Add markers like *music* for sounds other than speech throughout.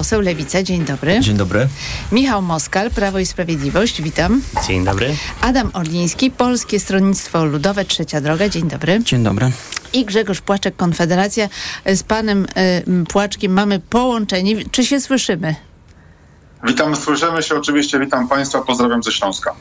poseł Lewica, dzień dobry. Dzień dobry. Michał Moskal, Prawo i Sprawiedliwość, witam. Dzień dobry. Adam Orliński, Polskie Stronnictwo Ludowe, Trzecia Droga, dzień dobry. Dzień dobry. I Grzegorz Płaczek, Konfederacja. Z panem y, Płaczkiem mamy połączenie. Czy się słyszymy? Witam, słyszymy się oczywiście, witam Państwa, pozdrawiam ze Śląska.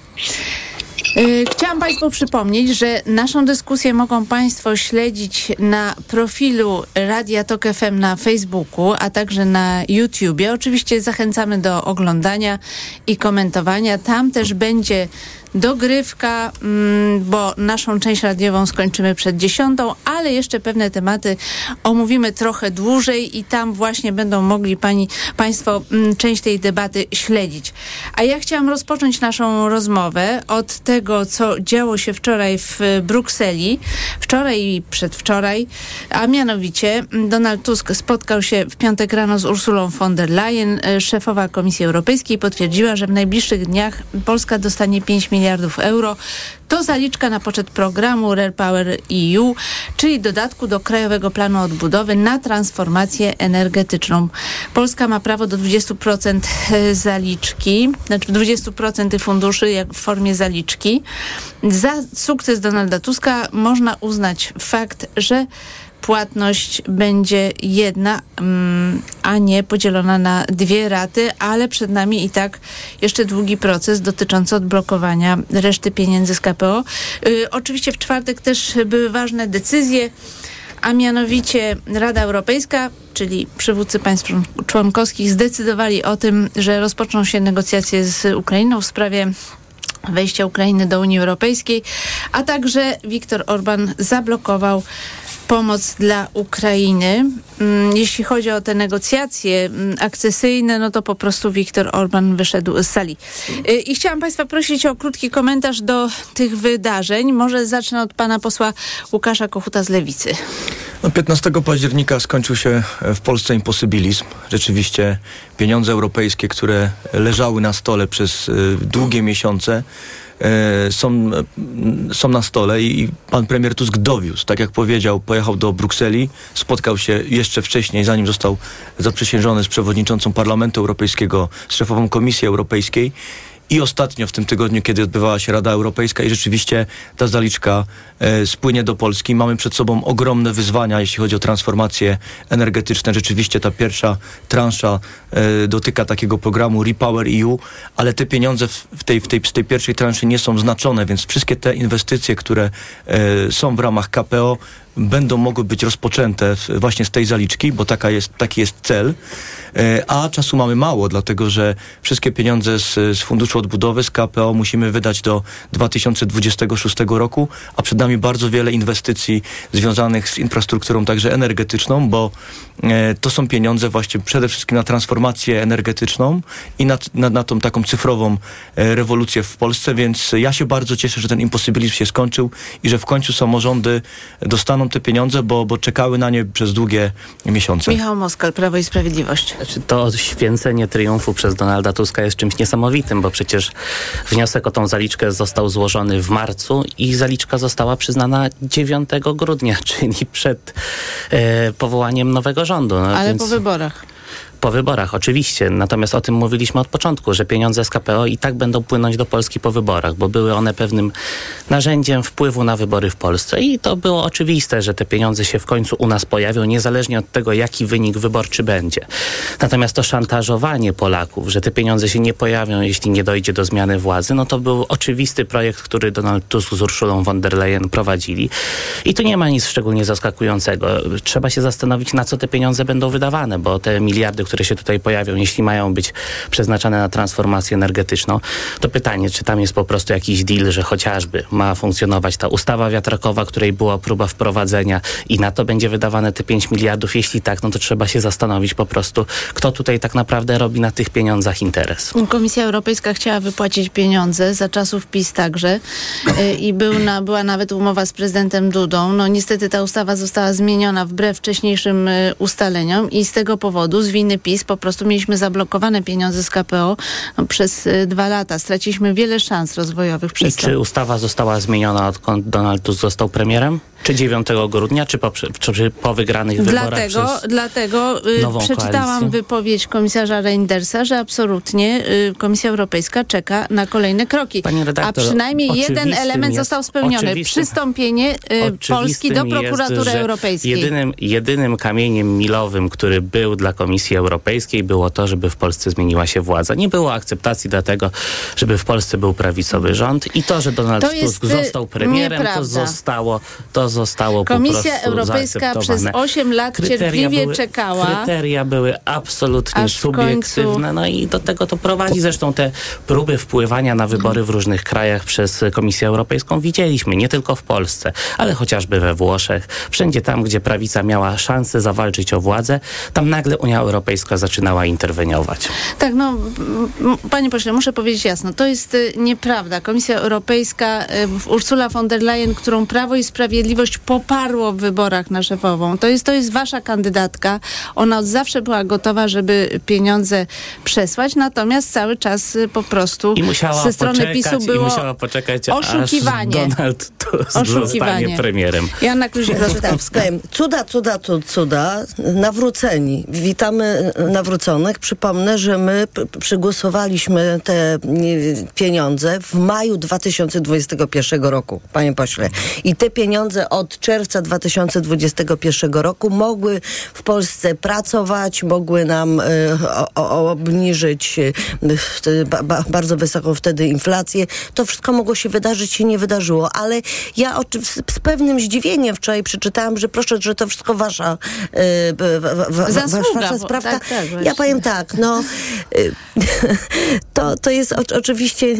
Y, chciałam Państwu przypomnieć, że naszą dyskusję mogą Państwo śledzić na profilu Radia Tok FM na Facebooku, a także na YouTubie. Oczywiście zachęcamy do oglądania i komentowania. Tam też będzie dogrywka, mm, bo naszą część radiową skończymy przed dziesiątą, ale jeszcze pewne tematy omówimy trochę dłużej i tam właśnie będą mogli pani, Państwo mm, część tej debaty śledzić. A ja chciałam rozpocząć naszą rozmowę od tego, co działo się wczoraj w Brukseli, wczoraj i przedwczoraj, a mianowicie Donald Tusk spotkał się w piątek rano z Ursulą von der Leyen, e, szefowa Komisji Europejskiej, potwierdziła, że w najbliższych dniach Polska dostanie 5 milionów miliardów euro. To zaliczka na poczet programu Rare Power EU, czyli dodatku do Krajowego Planu Odbudowy na transformację energetyczną. Polska ma prawo do 20% zaliczki, znaczy 20% tych funduszy jak w formie zaliczki. Za sukces Donalda Tuska można uznać fakt, że płatność będzie jedna, mm, a nie podzielona na dwie raty, ale przed nami i tak jeszcze długi proces dotyczący odblokowania reszty pieniędzy z KPO. Y, oczywiście w czwartek też były ważne decyzje a mianowicie Rada Europejska, czyli przywódcy państw członkowskich zdecydowali o tym, że rozpoczną się negocjacje z Ukrainą w sprawie wejścia Ukrainy do Unii Europejskiej, a także Viktor Orban zablokował pomoc dla Ukrainy. Mm, jeśli chodzi o te negocjacje mm, akcesyjne, no to po prostu Viktor Orban wyszedł z sali. Y, I chciałam Państwa prosić o krótki komentarz do tych wydarzeń. Może zacznę od pana posła Łukasza Kochuta z Lewicy. No 15 października skończył się w Polsce imposybilizm. Rzeczywiście pieniądze europejskie, które leżały na stole przez y, długie miesiące, E, są, są na stole i pan premier Tusk dowiózł. Tak jak powiedział, pojechał do Brukseli, spotkał się jeszcze wcześniej, zanim został zaprzysiężony z przewodniczącą Parlamentu Europejskiego, z szefową Komisji Europejskiej i ostatnio w tym tygodniu, kiedy odbywała się Rada Europejska i rzeczywiście ta zaliczka e, spłynie do Polski. Mamy przed sobą ogromne wyzwania, jeśli chodzi o transformacje energetyczne. Rzeczywiście ta pierwsza transza e, dotyka takiego programu Repower EU, ale te pieniądze w tej, w tej, z tej pierwszej transzy nie są znaczone, więc wszystkie te inwestycje, które e, są w ramach KPO będą mogły być rozpoczęte właśnie z tej zaliczki, bo taka jest, taki jest cel. E, a czasu mamy mało, dlatego że wszystkie pieniądze z, z Funduszu Odbudowy, z KPO musimy wydać do 2026 roku, a przed nami bardzo wiele inwestycji związanych z infrastrukturą także energetyczną, bo e, to są pieniądze właśnie przede wszystkim na transformację energetyczną i na, na, na tą taką cyfrową e, rewolucję w Polsce, więc ja się bardzo cieszę, że ten imposybilizm się skończył i że w końcu samorządy dostaną te pieniądze, bo, bo czekały na nie przez długie miesiące. Michał Moskal, Prawo i Sprawiedliwość. Znaczy, to święcenie triumfu przez Donalda Tuska jest czymś niesamowitym, bo przecież wniosek o tą zaliczkę został złożony w marcu i zaliczka została przyznana 9 grudnia, *laughs* czyli przed e, powołaniem nowego rządu. No, Ale więc... po wyborach. Po wyborach, oczywiście. Natomiast o tym mówiliśmy od początku, że pieniądze z KPO i tak będą płynąć do Polski po wyborach, bo były one pewnym narzędziem wpływu na wybory w Polsce i to było oczywiste, że te pieniądze się w końcu u nas pojawią, niezależnie od tego, jaki wynik wyborczy będzie. Natomiast to szantażowanie Polaków, że te pieniądze się nie pojawią, jeśli nie dojdzie do zmiany władzy, no to był oczywisty projekt, który Donald Tusk z Urszulą von der Leyen prowadzili. I tu nie ma nic szczególnie zaskakującego. Trzeba się zastanowić, na co te pieniądze będą wydawane, bo te miliardy, które się tutaj pojawią, jeśli mają być przeznaczane na transformację energetyczną, to pytanie, czy tam jest po prostu jakiś deal, że chociażby ma funkcjonować ta ustawa wiatrakowa, której była próba wprowadzenia i na to będzie wydawane te 5 miliardów. Jeśli tak, no to trzeba się zastanowić po prostu, kto tutaj tak naprawdę robi na tych pieniądzach interes. Komisja Europejska chciała wypłacić pieniądze za czasów PiS także y, i był na, była nawet umowa z prezydentem Dudą. No niestety ta ustawa została zmieniona wbrew wcześniejszym y, ustaleniom i z tego powodu, z winy PiS po prostu mieliśmy zablokowane pieniądze z KPO no, przez y, dwa lata. Straciliśmy wiele szans rozwojowych przez I to. czy ustawa została zmieniona odkąd Donald Tusk został premierem? Czy 9 grudnia, czy po, czy po wygranych wyborach Dlatego, przez dlatego y, przeczytałam koalicję? wypowiedź komisarza Reindersa, że absolutnie y, Komisja Europejska czeka na kolejne kroki. A przynajmniej jeden element jest- został spełniony. Przystąpienie y, Polski do prokuratury jest, europejskiej. Jedynym, jedynym kamieniem milowym, który był dla Komisji Europejskiej, było to, żeby w Polsce zmieniła się władza. Nie było akceptacji dla tego, żeby w Polsce był prawicowy rząd i to, że Donald To Tusk został premierem, to nieprawda. zostało, to zostało po Komisja prostu Europejska przez zaakceptowane. 8 lat Kryteria cierpliwie były, czekała. Kryteria były absolutnie subiektywne. No i do tego to prowadzi. Zresztą te próby wpływania na wybory w różnych krajach przez Komisję Europejską widzieliśmy. Nie tylko w Polsce, ale chociażby we Włoszech. Wszędzie tam, gdzie prawica miała szansę zawalczyć o władzę, tam nagle Unia Europejska zaczynała interweniować. Tak, no, panie pośle, muszę powiedzieć jasno, to jest y, nieprawda. Komisja Europejska, y, Ursula von der Leyen, którą Prawo i Sprawiedliwość poparło w wyborach na szefową, to jest, to jest wasza kandydatka. Ona od zawsze była gotowa, żeby pieniądze przesłać, natomiast cały czas y, po prostu I musiała ze strony poczekać, PiSu i było musiała poczekać, oszukiwanie. aż Donald Tusk Oszukiwanie. premierem. Joanna Kluzik-Rostowska. cuda, cuda, cuda, nawróceni. Witamy nawróconych. Przypomnę, że my p- przegłosowaliśmy te nie, pieniądze w maju 2021 roku, panie pośle. I te pieniądze od czerwca 2021 roku mogły w Polsce pracować, mogły nam o, obniżyć ba, ba, bardzo wysoką wtedy inflację. To wszystko mogło się wydarzyć, się nie wydarzyło, ale ja z, pewnym zdziwieniem wczoraj przeczytałam, że proszę, że to wszystko wasza, wasza sprawka. tak, tak, ja powiem tak, no y, *laughs* to, to jest oczywiście y,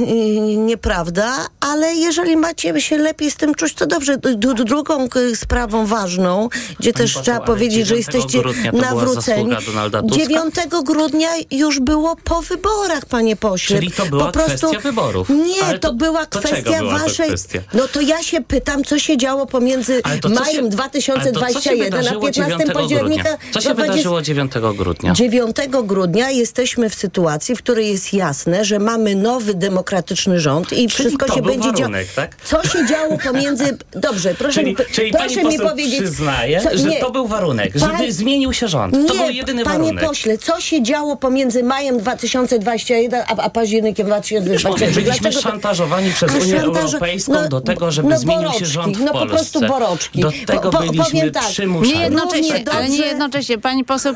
nieprawda, ale jeżeli macie się lepiej z tym czuć, to dobrze. D- drugą y, sprawą ważną, gdzie też poseł, trzeba powiedzieć, że 9 jesteście nawróceni. zasługa Donalda Tuska? 9 grudnia już było po wyborach, panie pośle. Czyli to była po prostu, kwestia wyborów. Nie, to, to- była to kwestia była waszej. kwestia? No to ja się pytam, co się działo pomiędzy majem się- ale to co się 2021 a wydarzyło 15 9 października. Co się 20 wydarzyło 9 grudnia? 9 grudnia jesteśmy w sytuacji, w której jest jasne, że mamy nowy demokratyczny rząd i wszystko to się będzie działo. tak? Co się działo pomiędzy. *laughs* Dobrze, proszę, Czyli, mi, czyli proszę pani mi poseł powiedzieć. przyznaje, co- że nie. to był warunek, Pan- żeby zmienił się rząd. to Nie, był jedyny panie warunek. pośle, co się działo pomiędzy majem 2021 a, a październikiem Już 2022? mówię, byliśmy Dlaczego to- szantażowani przez Unię szantaż- Europejską no, do tego, żeby no zmienił boroczki, się rząd w no po Polsce. prostu boroczki. Do tego Po- po- byliśmy powiem tak, przymuszani. Nie jednocześnie, ale nie jednocześnie. Pani poseł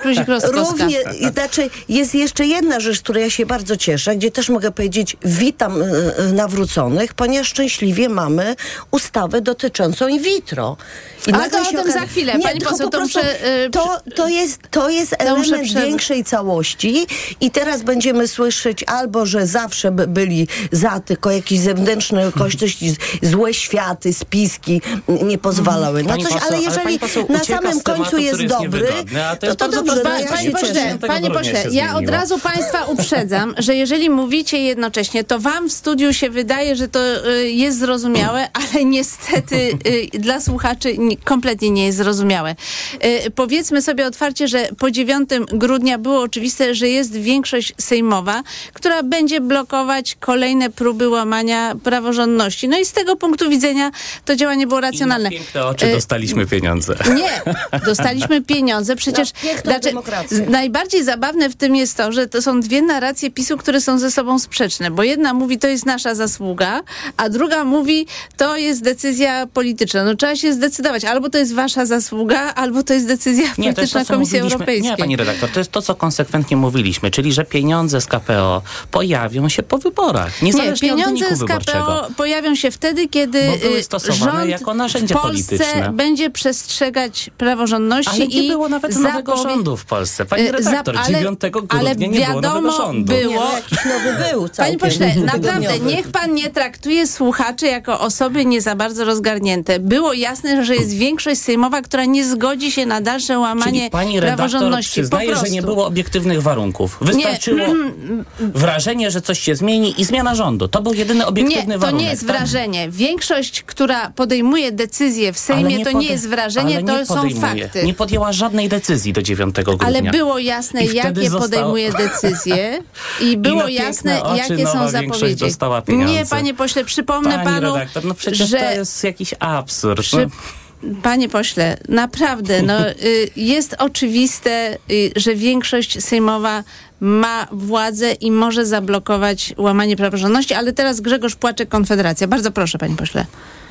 i znaczy jest jeszcze jedna rzecz, z której ja się bardzo cieszę, gdzie też mogę powiedzieć witam y, y, nawróconych, ponieważ szczęśliwie mamy ustawę dotyczącą in vitro. I Ale to o się tym za chwilę. Pani tylko poseł, po to prostu muszę, y, to, to jest, to jest element większej całości i teraz będziemy słyszeć albo, że zawsze by byli za, tylko jakieś zewnętrzne okoliczności, złe światy, spiski nie pozwalały na Pani coś, poseł, ale ale jeżeli pani poseł na samym tematu, końcu jest dobry, to to, jest to bardzo dobrze. no ja panie się pośle, cieszę. 10 panie pośle, ja od razu państwa *laughs* uprzedzam, że jeżeli mówicie jednocześnie, to wam w studiu się wydaje, że to y, jest zrozumiałe, ale niestety y, dla słuchaczy ni- kompletnie nie jest zrozumiałe. Y, powiedzmy sobie otwarcie, że po 9 grudnia było oczywiste, że jest większość sejmowa, która będzie blokować kolejne próby łamania praworządności. No i z tego punktu widzenia to działanie było I na racjonalne. piękne oczy Y, dostaliśmy pieniądze. nie, dostaliśmy pieniądze. Przecież Na piękną demokrację. z- najbardziej zabawne w tym jest to, że to są dwie narracje PiSu, które są ze sobą sprzeczne, bo jedna mówi, to jest nasza zasługa, a druga mówi, to jest decyzja polityczna. No trzeba się zdecydować. Albo to jest wasza zasługa, albo to jest decyzja Nie, polityczna to, Komisji. Europejskiej. Nie, pani redaktor, to jest to, co konsekwentnie mówiliśmy, czyli że pieniądze z KPO pojawią się po wyborach, Nie, niezależnie od pieniądze wyniku z wyborczego. KPO pojawią się wtedy, kiedy y, stosowane rząd jako narzędzie w Polsce polityczne. będzie przestrzegać praworządności Ale nie i było nawet nowego rządu w Polsce. Pani Y, redaktor, zap- ale- 9 grudnia ale nie było nowego rządu. było- Nie, no, nowy był Panie pośle, naprawdę, niech pan nie traktuje słuchaczy jako osoby nie za bardzo rozgarnięte. Było jasne, że jest większość sejmowa, która nie zgodzi się na dalsze łamanie Czyli pani praworządności. Przyznaje, że nie było obiektywnych warunków. Wystarczyło wrażenie, że coś się zmieni i zmiana rządu. To był jedyny obiektywny Nie, to warunek. nie jest tak? wrażenie. Większość, która podejmuje decyzje w Sejmie, to nie jest wrażenie, to nie są fakty. Nie podjęła żadnej decyzji do 9 grudnia. Ale było jasne, I jakie zostało- podejmuje decyzje *laughs* i było piękne jasne, oczy jakie są zapowiedzi. Nie, panie pośle, przypomnę Pani panu, redaktor, no przecież że to jest jakiś absurd. Panie pośle, naprawdę, no, y, jest oczywiste, y, że większość sejmowa ma władzę i może zablokować łamanie praworządności, ale teraz Grzegorz Płaczek, Konfederacja. Bardzo proszę, panie pośle.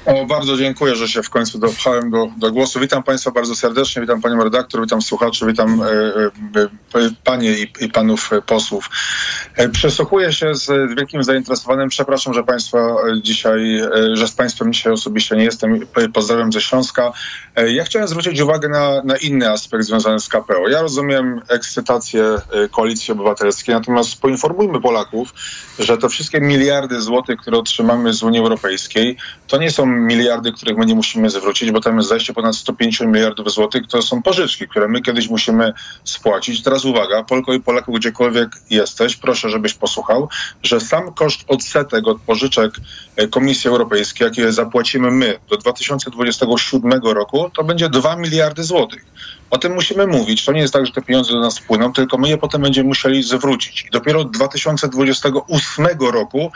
O, bardzo dziękuję, że się w końcu dopchałem do, do głosu. Witam Państwa bardzo serdecznie, witam Panią redaktor, witam słuchaczy, witam e, e, Panie i, i, Panów posłów. E, przesłuchuję się z wielkim zainteresowaniem. Przepraszam, że Państwa dzisiaj, e, że z Państwem dzisiaj osobiście nie jestem. Pozdrawiam ze Śląska. E, ja chciałem zwrócić uwagę na, na inny aspekt związany z KPO. Ja rozumiem ekscytację e, Koalicji Obywatelskiej, natomiast poinformujmy Polaków, że te wszystkie miliardy złotych, które otrzymamy z Unii Europejskiej, to nie są miliardy, których my nie musimy zwrócić, bo tam jest zajście ponad 150 miliardów złotych, to są pożyczki, które my kiedyś musimy spłacić. Teraz uwaga, Polko i Polaku, gdziekolwiek jesteś, proszę, żebyś posłuchał, że sam koszt odsetek od pożyczek e, Komisji Europejskiej, jakie zapłacimy my do 2027 roku, to będzie 2 miliardy złotych. O tym musimy mówić. To nie jest tak, że te pieniądze do nas wpłyną, tylko my je potem będziemy musieli zwrócić. I dopiero od 2028 roku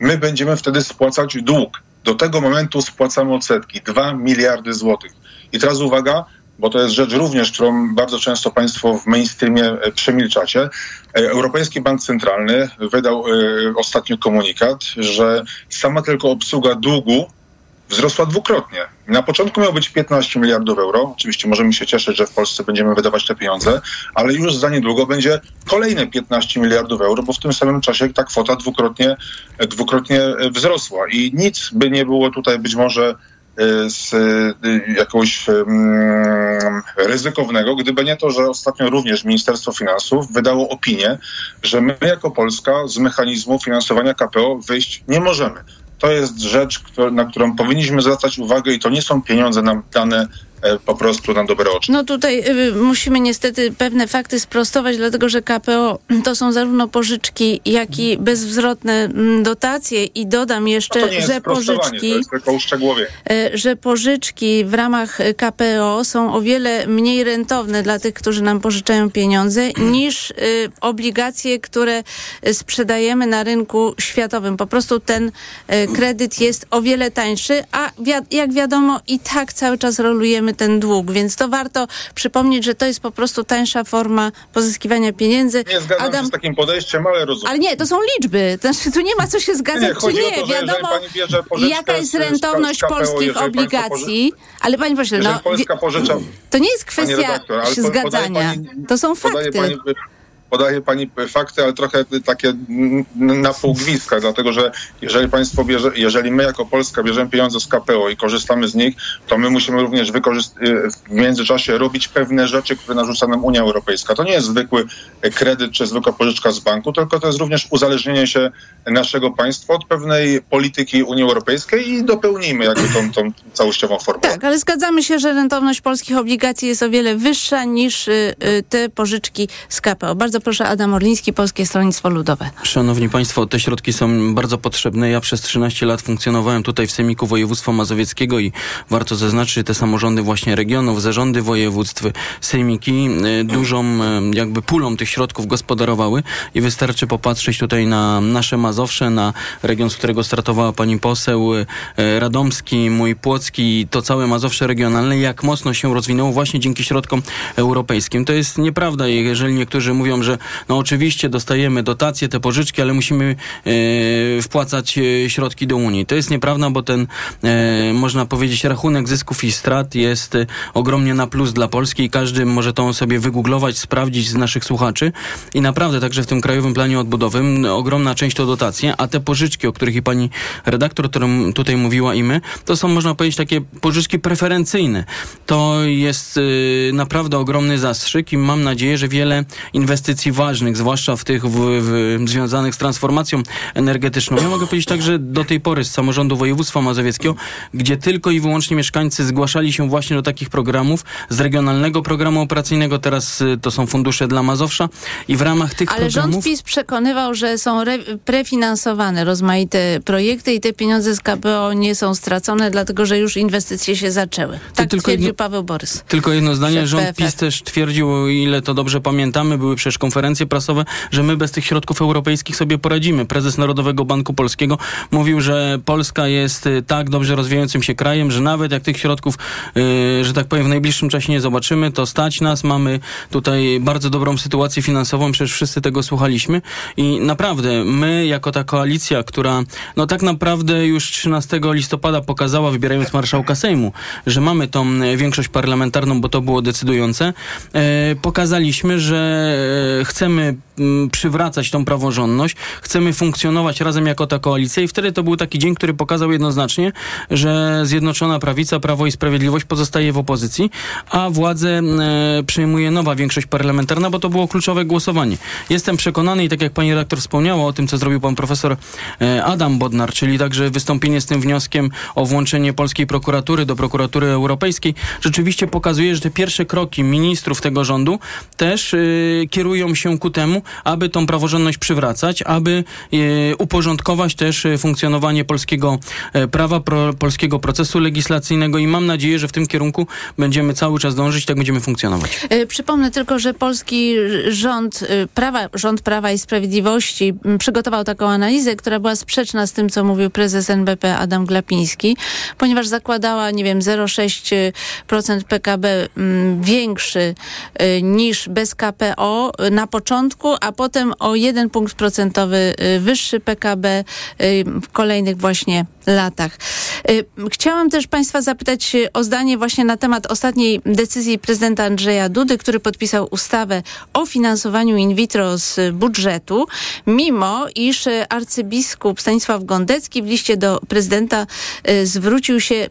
my będziemy wtedy spłacać dług. Do tego momentu spłacamy odsetki 2 miliardy złotych. I teraz uwaga, bo to jest rzecz również, którą bardzo często Państwo w mainstreamie e, przemilczacie. E, Europejski Bank Centralny wydał e, ostatnio komunikat, że sama tylko obsługa długu wzrosła dwukrotnie. Na początku miało być 15 miliardów euro. Oczywiście możemy się cieszyć, że w Polsce będziemy wydawać te pieniądze, ale już za niedługo będzie kolejne 15 miliardów euro, bo w tym samym czasie ta kwota dwukrotnie, dwukrotnie wzrosła. I nic by nie było tutaj być może e, z e, jakiegoś um, ryzykownego, gdyby nie to, że ostatnio również Ministerstwo Finansów wydało opinię, że my jako Polska z mechanizmu finansowania KPO wyjść nie możemy to jest rzecz, na którą powinniśmy zwracać uwagę i to nie są pieniądze nam dane po prostu na dobre oczy. No tutaj y, musimy niestety pewne fakty sprostować, dlatego że KPO to są zarówno pożyczki, jak i bezwzrotne mm, dotacje i dodam jeszcze, no że pożyczki, y, że pożyczki w ramach KPO są o wiele mniej rentowne dla tych, którzy nam pożyczają pieniądze niż obligacje, które sprzedajemy na rynku światowym. Po prostu ten kredyt jest o wiele tańszy, a jak wiadomo i tak cały czas rolujemy ten dług, więc to warto przypomnieć, że to jest po prostu tańsza forma pozyskiwania pieniędzy. Nie zgadzam Adam... się z takim podejściem, ale rozumiem. Ale nie, to są liczby. Znaczy, tu nie ma co się zgadzać, nie, czy nie. To, Wiadomo, jaka jest rentowność polskich obligacji. Poży... Ale pani pośle, no, Polska pożycza... to nie jest kwestia redaktor, zgadzania. Pani, to są fakty. Podaje pani fakty, ale trochę takie na pół gwizdka, dlatego że jeżeli państwo bierze, jeżeli my jako Polska bierzemy pieniądze z KPO i korzystamy z nich, to my musimy również w międzyczasie robić pewne rzeczy, które narzuca nam Unia Europejska. To nie jest zwykły kredyt czy zwykła pożyczka z banku, tylko to jest również uzależnienie się naszego państwa od pewnej polityki Unii Europejskiej i dopełnijmy jakby tą, tą całościową formę. Tak, ale zgadzamy się, że rentowność polskich obligacji jest o wiele wyższa niż y, y, te pożyczki z KPO. Bardzo proszę, Adam Orliński, Polskie Stronnictwo Ludowe. Szanowni Państwo, te środki są bardzo potrzebne. Ja przez 13 lat funkcjonowałem tutaj w Sejmiku Województwa Mazowieckiego i warto zaznaczyć, te samorządy właśnie regionów, zarządy województw, sejmiki e, dużą e, jakby pulą tych środków gospodarowały i wystarczy popatrzeć tutaj na nasze Mazowsze, na region, z którego startowała pani poseł, e, Radomski, mój Płocki, to całe Mazowsze regionalne, jak mocno się rozwinęło właśnie dzięki środkom europejskim. To jest nieprawda, jeżeli niektórzy mówią, że że no oczywiście dostajemy dotacje, te pożyczki, ale musimy e, wpłacać e, środki do Unii. To jest nieprawda, bo ten, e, można powiedzieć, rachunek zysków i strat jest e, ogromnie na plus dla Polski i każdy może to sobie wygooglować, sprawdzić z naszych słuchaczy. I naprawdę także w tym Krajowym Planie Odbudowym ogromna część to dotacje, a te pożyczki, o których i pani redaktor, którą tutaj mówiła i my, to są, można powiedzieć, takie pożyczki preferencyjne. To jest y, naprawdę ogromny zastrzyk i mam nadzieję, że wiele inwestycji inwestycji ważnych, zwłaszcza w tych w, w, związanych z transformacją energetyczną. Ja mogę powiedzieć tak, że do tej pory z samorządu województwa mazowieckiego, gdzie tylko i wyłącznie mieszkańcy zgłaszali się właśnie do takich programów, z regionalnego programu operacyjnego, teraz y, to są fundusze dla Mazowsza i w ramach tych Ale programów... rząd PiS przekonywał, że są prefinansowane rozmaite projekty i te pieniądze z KPO nie są stracone, dlatego że już inwestycje się zaczęły. Tak tylko twierdził jedno, Paweł Borys. Tylko jedno zdanie, rząd PIS też twierdził, o ile to dobrze pamiętamy, były przecież konferencje prasowe, że my bez tych środków europejskich sobie poradzimy. Prezes Narodowego Banku Polskiego mówił, że Polska jest y, tak dobrze rozwijającym się krajem, że nawet jak tych środków, yy, że tak powiem, w najbliższym czasie nie zobaczymy, to stać nas. Mamy tutaj bardzo dobrą sytuację finansową, przecież wszyscy tego słuchaliśmy i naprawdę my, jako ta koalicja, która no tak naprawdę już 13 listopada pokazała, wybierając marszałka Sejmu, że mamy tą e, większość parlamentarną, bo to było decydujące, pokazaliśmy, że chcemy m, przywracać tą praworządność, chcemy funkcjonować razem jako ta koalicja i wtedy to był taki dzień, który pokazał jednoznacznie, że Zjednoczona Prawica, Prawo i Sprawiedliwość pozostaje w opozycji, a władzę e, przejmuje nowa większość parlamentarna, bo to było kluczowe głosowanie. Jestem przekonany i tak jak pani redaktor wspomniała o tym, co zrobił pan profesor e, Adam Bodnar, czyli także wystąpienie z tym wnioskiem o włączenie polskiej prokuratury do prokuratury europejskiej, rzeczywiście pokazuje, że te pierwsze kroki ministrów tego rządu też y, kierują się ku temu, aby tą praworządność przywracać, aby y, uporządkować też y, funkcjonowanie polskiego e, prawa, pro, polskiego procesu legislacyjnego i mam nadzieję, że w tym kierunku będziemy cały czas dążyć, tak będziemy funkcjonować. E, Przypomnę tylko, że polski rząd e, prawa, rząd Prawa i Sprawiedliwości przygotował taką analizę, która była sprzeczna z tym, co mówił prezes NBP Adam Glapiński, ponieważ zakładała, nie wiem, 0,6% PKB większy e, niż bez KPO na początku, a potem o 1 punkt procentowy e, wyższy PKB e, w kolejnych właśnie latach. Y, Chciałam też Państwa zapytać y, o zdanie właśnie na temat ostatniej decyzji prezydenta Andrzeja Dudy, który podpisał ustawę o finansowaniu in vitro z budżetu, mimo iż y, arcybiskup Stanisław Gondecki w liście do prezydenta y, zwrócił się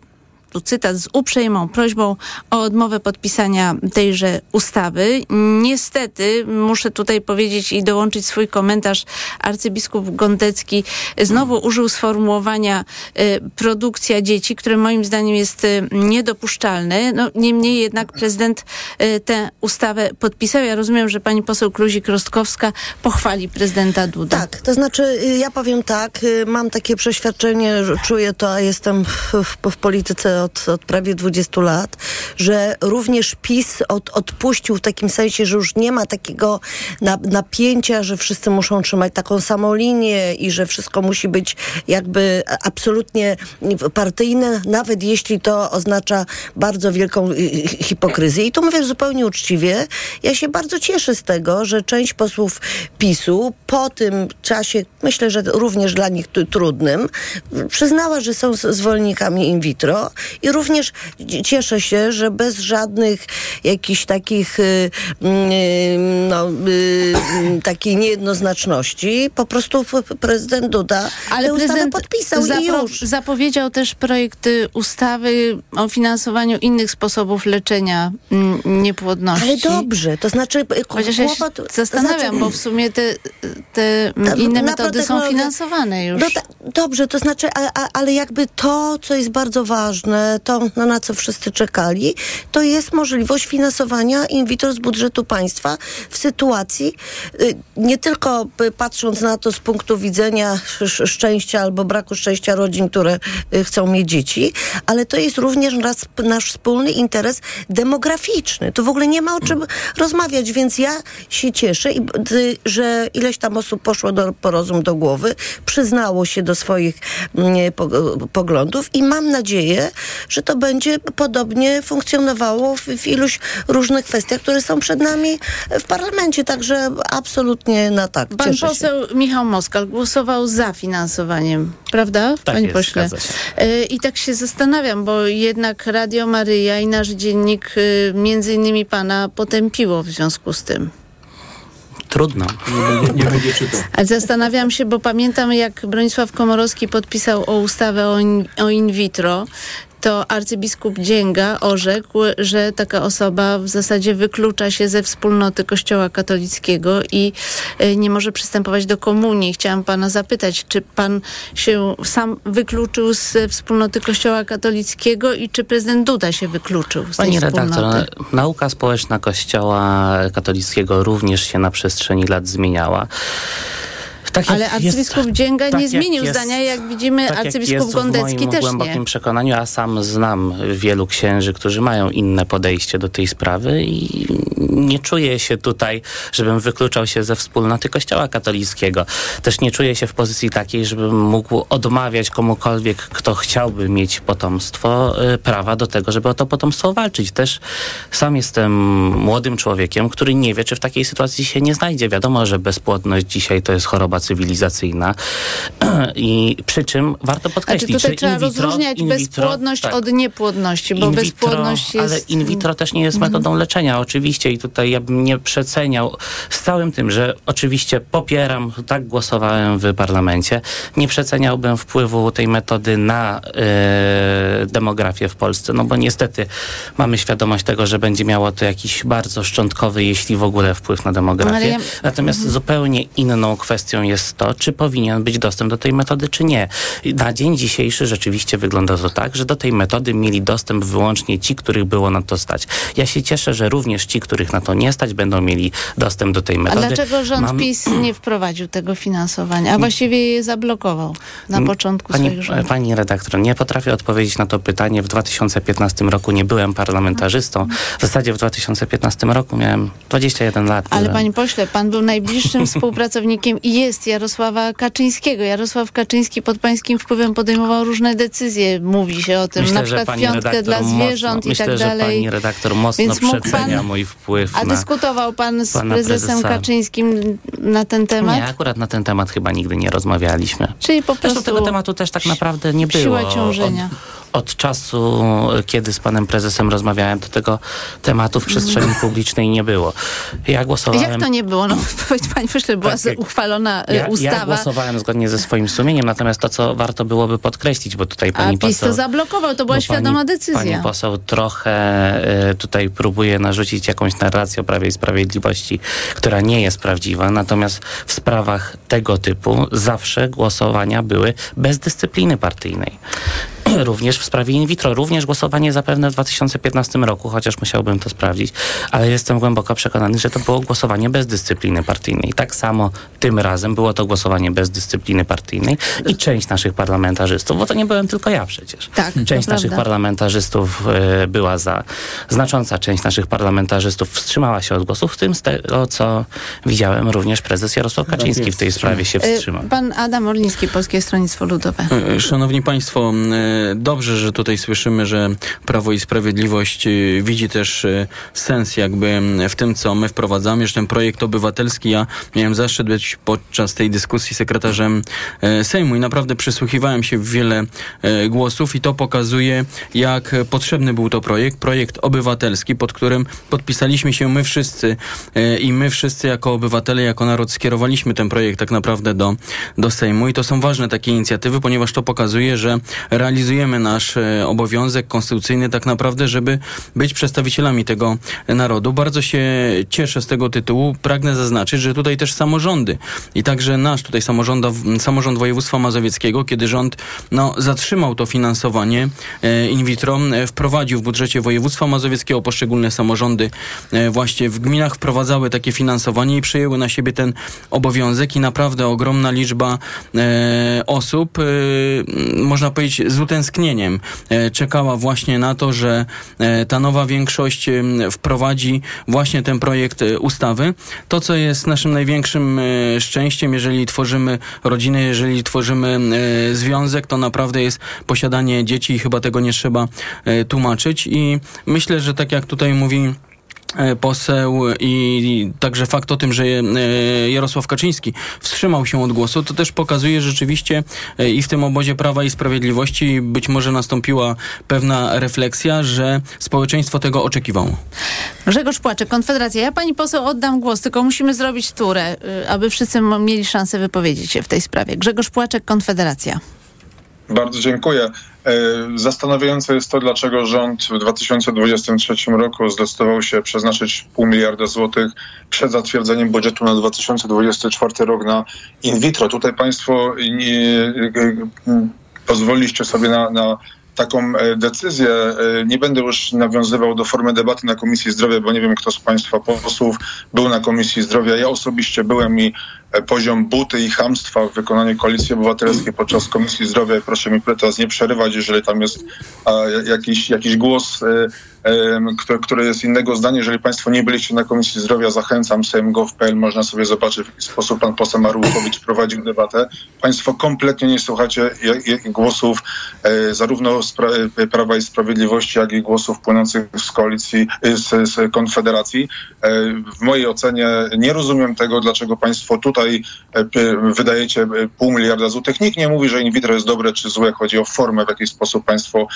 tu cytat, z uprzejmą prośbą o odmowę podpisania tejże ustawy. Niestety, muszę tutaj powiedzieć i dołączyć swój komentarz, arcybiskup Gondecki znowu użył sformułowania y, produkcja dzieci, które moim zdaniem jest y, niedopuszczalne. No, niemniej jednak prezydent y, tę ustawę podpisał. Ja rozumiem, że pani poseł Kluzik-Rostkowska pochwali prezydenta Duda. Tak, to znaczy y, ja powiem tak, y, mam takie przeświadczenie, czuję to, a jestem w, w, w polityce od, od prawie 20 lat, że również PiS od, odpuścił w takim sensie, że już nie ma takiego na, napięcia, że wszyscy muszą trzymać taką samą linię i że wszystko musi być jakby absolutnie partyjne, nawet jeśli to oznacza bardzo wielką hipokryzję. I tu mówię zupełnie uczciwie, ja się bardzo cieszę z tego, że część posłów PiSu po tym czasie, myślę, że również dla nich trudnym, przyznała, że są zwolennikami in vitro i również cieszę się, że bez żadnych jakichś takich y, y, no, y, y, takiej niejednoznaczności po prostu prezydent Duda Ale prezydent podpisał i zapro- już. zapowiedział też projekt y, ustawy o finansowaniu innych sposobów leczenia mm, niepłodności. Ale dobrze, to znaczy Chociaż ja się zastanawiam, znaczy- bo w sumie te, te inne metody są finansowane już. No ta, dobrze, to znaczy, a, a, ale jakby to, co jest bardzo ważne, to no, na co wszyscy czekali, to jest możliwość finansowania in vitro z budżetu państwa w sytuacji, y, nie tylko patrząc na to z punktu widzenia sz, szczęścia albo braku szczęścia rodzin, które y, chcą mieć dzieci, ale to jest również nasz, wspólny interes demograficzny. Tu w ogóle nie ma o czym rozmawiać, więc ja się cieszę, że ileś tam osób poszło do, po rozum do głowy, przyznało się do swoich mm, po, poglądów i mam nadzieję, że to będzie podobnie funkcjonowało w, w iluś różnych kwestiach, które są przed nami w parlamencie, także absolutnie na tak. Pan Cieszę się. poseł Michał Moskal głosował za finansowaniem, prawda, Tak panie jest, pośle? się. Y, I tak się zastanawiam, bo jednak Radio Maryja i nasz dziennik y, między innymi pana potępiło w związku z tym. Trudno. Nie będzie czytał. Ale zastanawiam się, bo pamiętam jak Bronisław Komorowski podpisał o ustawę o in, o in vitro, to arcybiskup Dzięga orzekł, że taka osoba w zasadzie wyklucza się ze wspólnoty Kościoła katolickiego i y, nie może przystępować do komunii. Chciałam pana zapytać, czy pan się sam wykluczył ze wspólnoty Kościoła katolickiego i czy prezydent Duda się wykluczył z Pani tej redaktor, wspólnoty? nauka społeczna Kościoła katolickiego również się na przestrzeni lat zmieniała. Tak jak Ale jest- arcybiskup Dzięga tak nie jak zmienił jest- zdania, jak widzimy, tak jak arcybiskup jest Gondecki w moim też głębokim nie. przekonaniu, a sam znam wielu księży, którzy mają inne podejście do tej sprawy i nie czuję się tutaj, żebym wykluczał się ze wspólnoty Kościoła katolickiego. Też nie czuję się w pozycji takiej, żebym mógł odmawiać komukolwiek, kto chciałby mieć potomstwo, y, prawa do tego, żeby o to potomstwo walczyć. Też sam jestem młodym człowiekiem, który nie wie, czy w takiej sytuacji się nie znajdzie. Wiadomo, że bezpłodność dzisiaj to jest choroba cywilizacyjna *clears throat* i przy czym warto podkreślić, znaczy tutaj że trzeba in vitro, rozróżniać in vitro, bezpłodność tak. od niepłodności, bo In vitro, bezpłodność jest... Ale in vitro też nie jest metodą leczenia, oczywiście. I tutaj ja bym nie przeceniał z całym tym, że oczywiście popieram, tak głosowałem w parlamencie, nie przeceniałbym wpływu tej metody na e, demografię w Polsce, no bo niestety mamy świadomość tego, że będzie miało to jakiś bardzo szczątkowy, jeśli w ogóle wpływ na demografię. Ja- Natomiast zupełnie inną kwestią jest to, czy powinien być dostęp do tej metody, czy nie. Na dzień dzisiejszy rzeczywiście wygląda to tak, że do tej metody mieli dostęp wyłącznie ci, których było na to stać. Ja się cieszę, że również ci, których na to nie stać, będą mieli dostęp do tej A metody. dlaczego rząd Mam- PiS nie wprowadził tego finansowania, a właściwie je zablokował na początku Pani, swoich rządów? pani redaktor, nie potrafię odpowiedzieć na to pytanie. W 2015 roku nie byłem parlamentarzystą. W zasadzie w 2015 roku miałem 21 lat. Ale Byłem- panie pośle, pan był najbliższym *laughs* współpracownikiem i jest Jarosława Kaczyńskiego. Jarosław Kaczyński pod pańskim wpływem podejmował różne decyzje. Mówi się o tym, Myślę, na że przykład piątkę dla mocno- zwierząt i myślę, tak że dalej. pani redaktor mocno Więc przecenia pan- mój wpływ A na... dyskutował pan z prezesem prezesa. Kaczyńskim na ten temat? Nie, akurat na ten temat chyba nigdy nie rozmawialiśmy. Czyli po Zresztą prostu tego tematu też tak naprawdę nie było. siła ciążenia. Od, od czasu, kiedy z panem prezesem rozmawiałem, to tego tematu w przestrzeni *laughs* publicznej nie było. Ja głosowałem... Jak to nie było? No, *laughs* powiedz pani pośle, była Tak, uchwalona y, Ja, ja ustawa, głosowałem zgodnie ze swoim sumieniem, natomiast to, co warto byłoby podkreślić, bo tutaj a pani PiS poseł... to zablokował. To była świadoma pani, decyzja. Pani poseł trochę y, tutaj próbuje narzucić jakąś narrację o Prawie i Sprawiedliwości, która nie jest prawdziwa, natomiast w sprawach tego typu zawsze głosowania były bez dyscypliny partyjnej. *clears throat* Również w sprawie in vitro, również głosowanie zapewne w 2015 roku, chociaż musiałbym to sprawdzić, ale jestem głęboko przekonany, że to było głosowanie bez dyscypliny partyjnej. Tak samo tym razem było to głosowanie bez dyscypliny partyjnej i część naszych parlamentarzystów, bo to nie byłem tylko ja przecież. Tak, to część naszych prawda. parlamentarzystów e, była za. Znacząca część naszych parlamentarzystów wstrzymała się od głosów, w tym z tego, co widziałem, również prezes Jarosław Kaczyński w tej sprawie się Y, wstrzymał. Pan Adam Orliński, Polskie Stronnictwo Ludowe. E, Szanowni Państwo, e, dobrze, że tutaj słyszymy, że Prawo i Sprawiedliwość e, widzi też e, sens jakby m, w tym, co my wprowadzamy, ten projekt obywatelski, ja miałem zaszczyt być podczas tej dyskusji sekretarzem e, Sejmu i naprawdę przysłuchiwałem się w wiele głosów i to pokazuje, jak potrzebny był to projekt, projekt obywatelski, pod którym podpisaliśmy się my wszyscy i my wszyscy jako obywatele, jako naród skierowaliśmy ten projekt tak naprawdę do, do Sejmu. I to są ważne takie inicjatywy, ponieważ to pokazuje, że realizujemy nasz e, obowiązek konstytucyjny tak naprawdę, żeby być przedstawicielami tego narodu. Bardzo się cieszę z tego tytułu. Pragnę zaznaczyć, że tutaj też samorządy i także nasz tutaj samorząda, samorząd województwa mazowieckiego, kiedy rząd no, zatrzymał to finansowanie e, in vitro, wprowadził w budżecie województwa mazowieckiego poszczególne samorządy e, właśnie w gminach wprowadzały takie finansowanie i przejęły na siebie ten obowiązek i naprawdę ogromna liczba osób, można powiedzieć z utęsknieniem, e, czekała właśnie na to, że e, ta nowa większość wprowadzi właśnie ten projekt e, ustawy. To, co jest naszym największym szczęściem, jeżeli tworzymy rodzinę, jeżeli tworzymy związek, to naprawdę jest posiadanie dzieci i chyba tego nie trzeba tłumaczyć i myślę, że tak jak tutaj mówi poseł i także fakt o tym, że e, Jarosław Kaczyński wstrzymał się od głosu, to też pokazuje rzeczywiście e, i w tym obozie Prawa i Sprawiedliwości być może nastąpiła pewna refleksja, że społeczeństwo tego oczekiwało. Grzegorz Płaczek, Konfederacja. Ja pani poseł oddam głos, tylko musimy zrobić turę, y, aby wszyscy mieli szansę wypowiedzieć się w tej sprawie. Grzegorz Płaczek, Konfederacja. Bardzo dziękuję. E, Zastanawiające jest to, dlaczego rząd w 2023 roku zdecydował się przeznaczyć pół miliarda złotych przed zatwierdzeniem budżetu na 2024 rok na in vitro. Tutaj Państwo nie, pozwoliliście sobie na, na taką e, decyzję. E, Nie będę już nawiązywał do formy debaty na Komisji Zdrowia, bo nie wiem, kto z Państwa posłów był na Komisji Zdrowia. Ja osobiście byłem i poziom buty i chamstwa w wykonaniu Koalicji Obywatelskiej podczas Komisji Zdrowia proszę mi teraz nie przerywać, jeżeli tam jest jakiś, jakiś głos e, który, który jest innego zdania. Jeżeli Państwo nie byliście na Komisji Zdrowia, zachęcam sejm.gov.pl, można sobie zobaczyć, w jaki sposób pan poseł Marłukowicz prowadził debatę. Państwo kompletnie nie słuchacie głosów e, zarówno Prawa i Sprawiedliwości, jak i głosów płynących z koalicji, z, z Konfederacji. E, w mojej ocenie nie rozumiem tego, dlaczego Państwo tutaj e, wydajecie pół miliarda złotych. Nikt nie mówi, że in vitro jest dobre czy złe. Chodzi o formę, w jaki sposób Państwo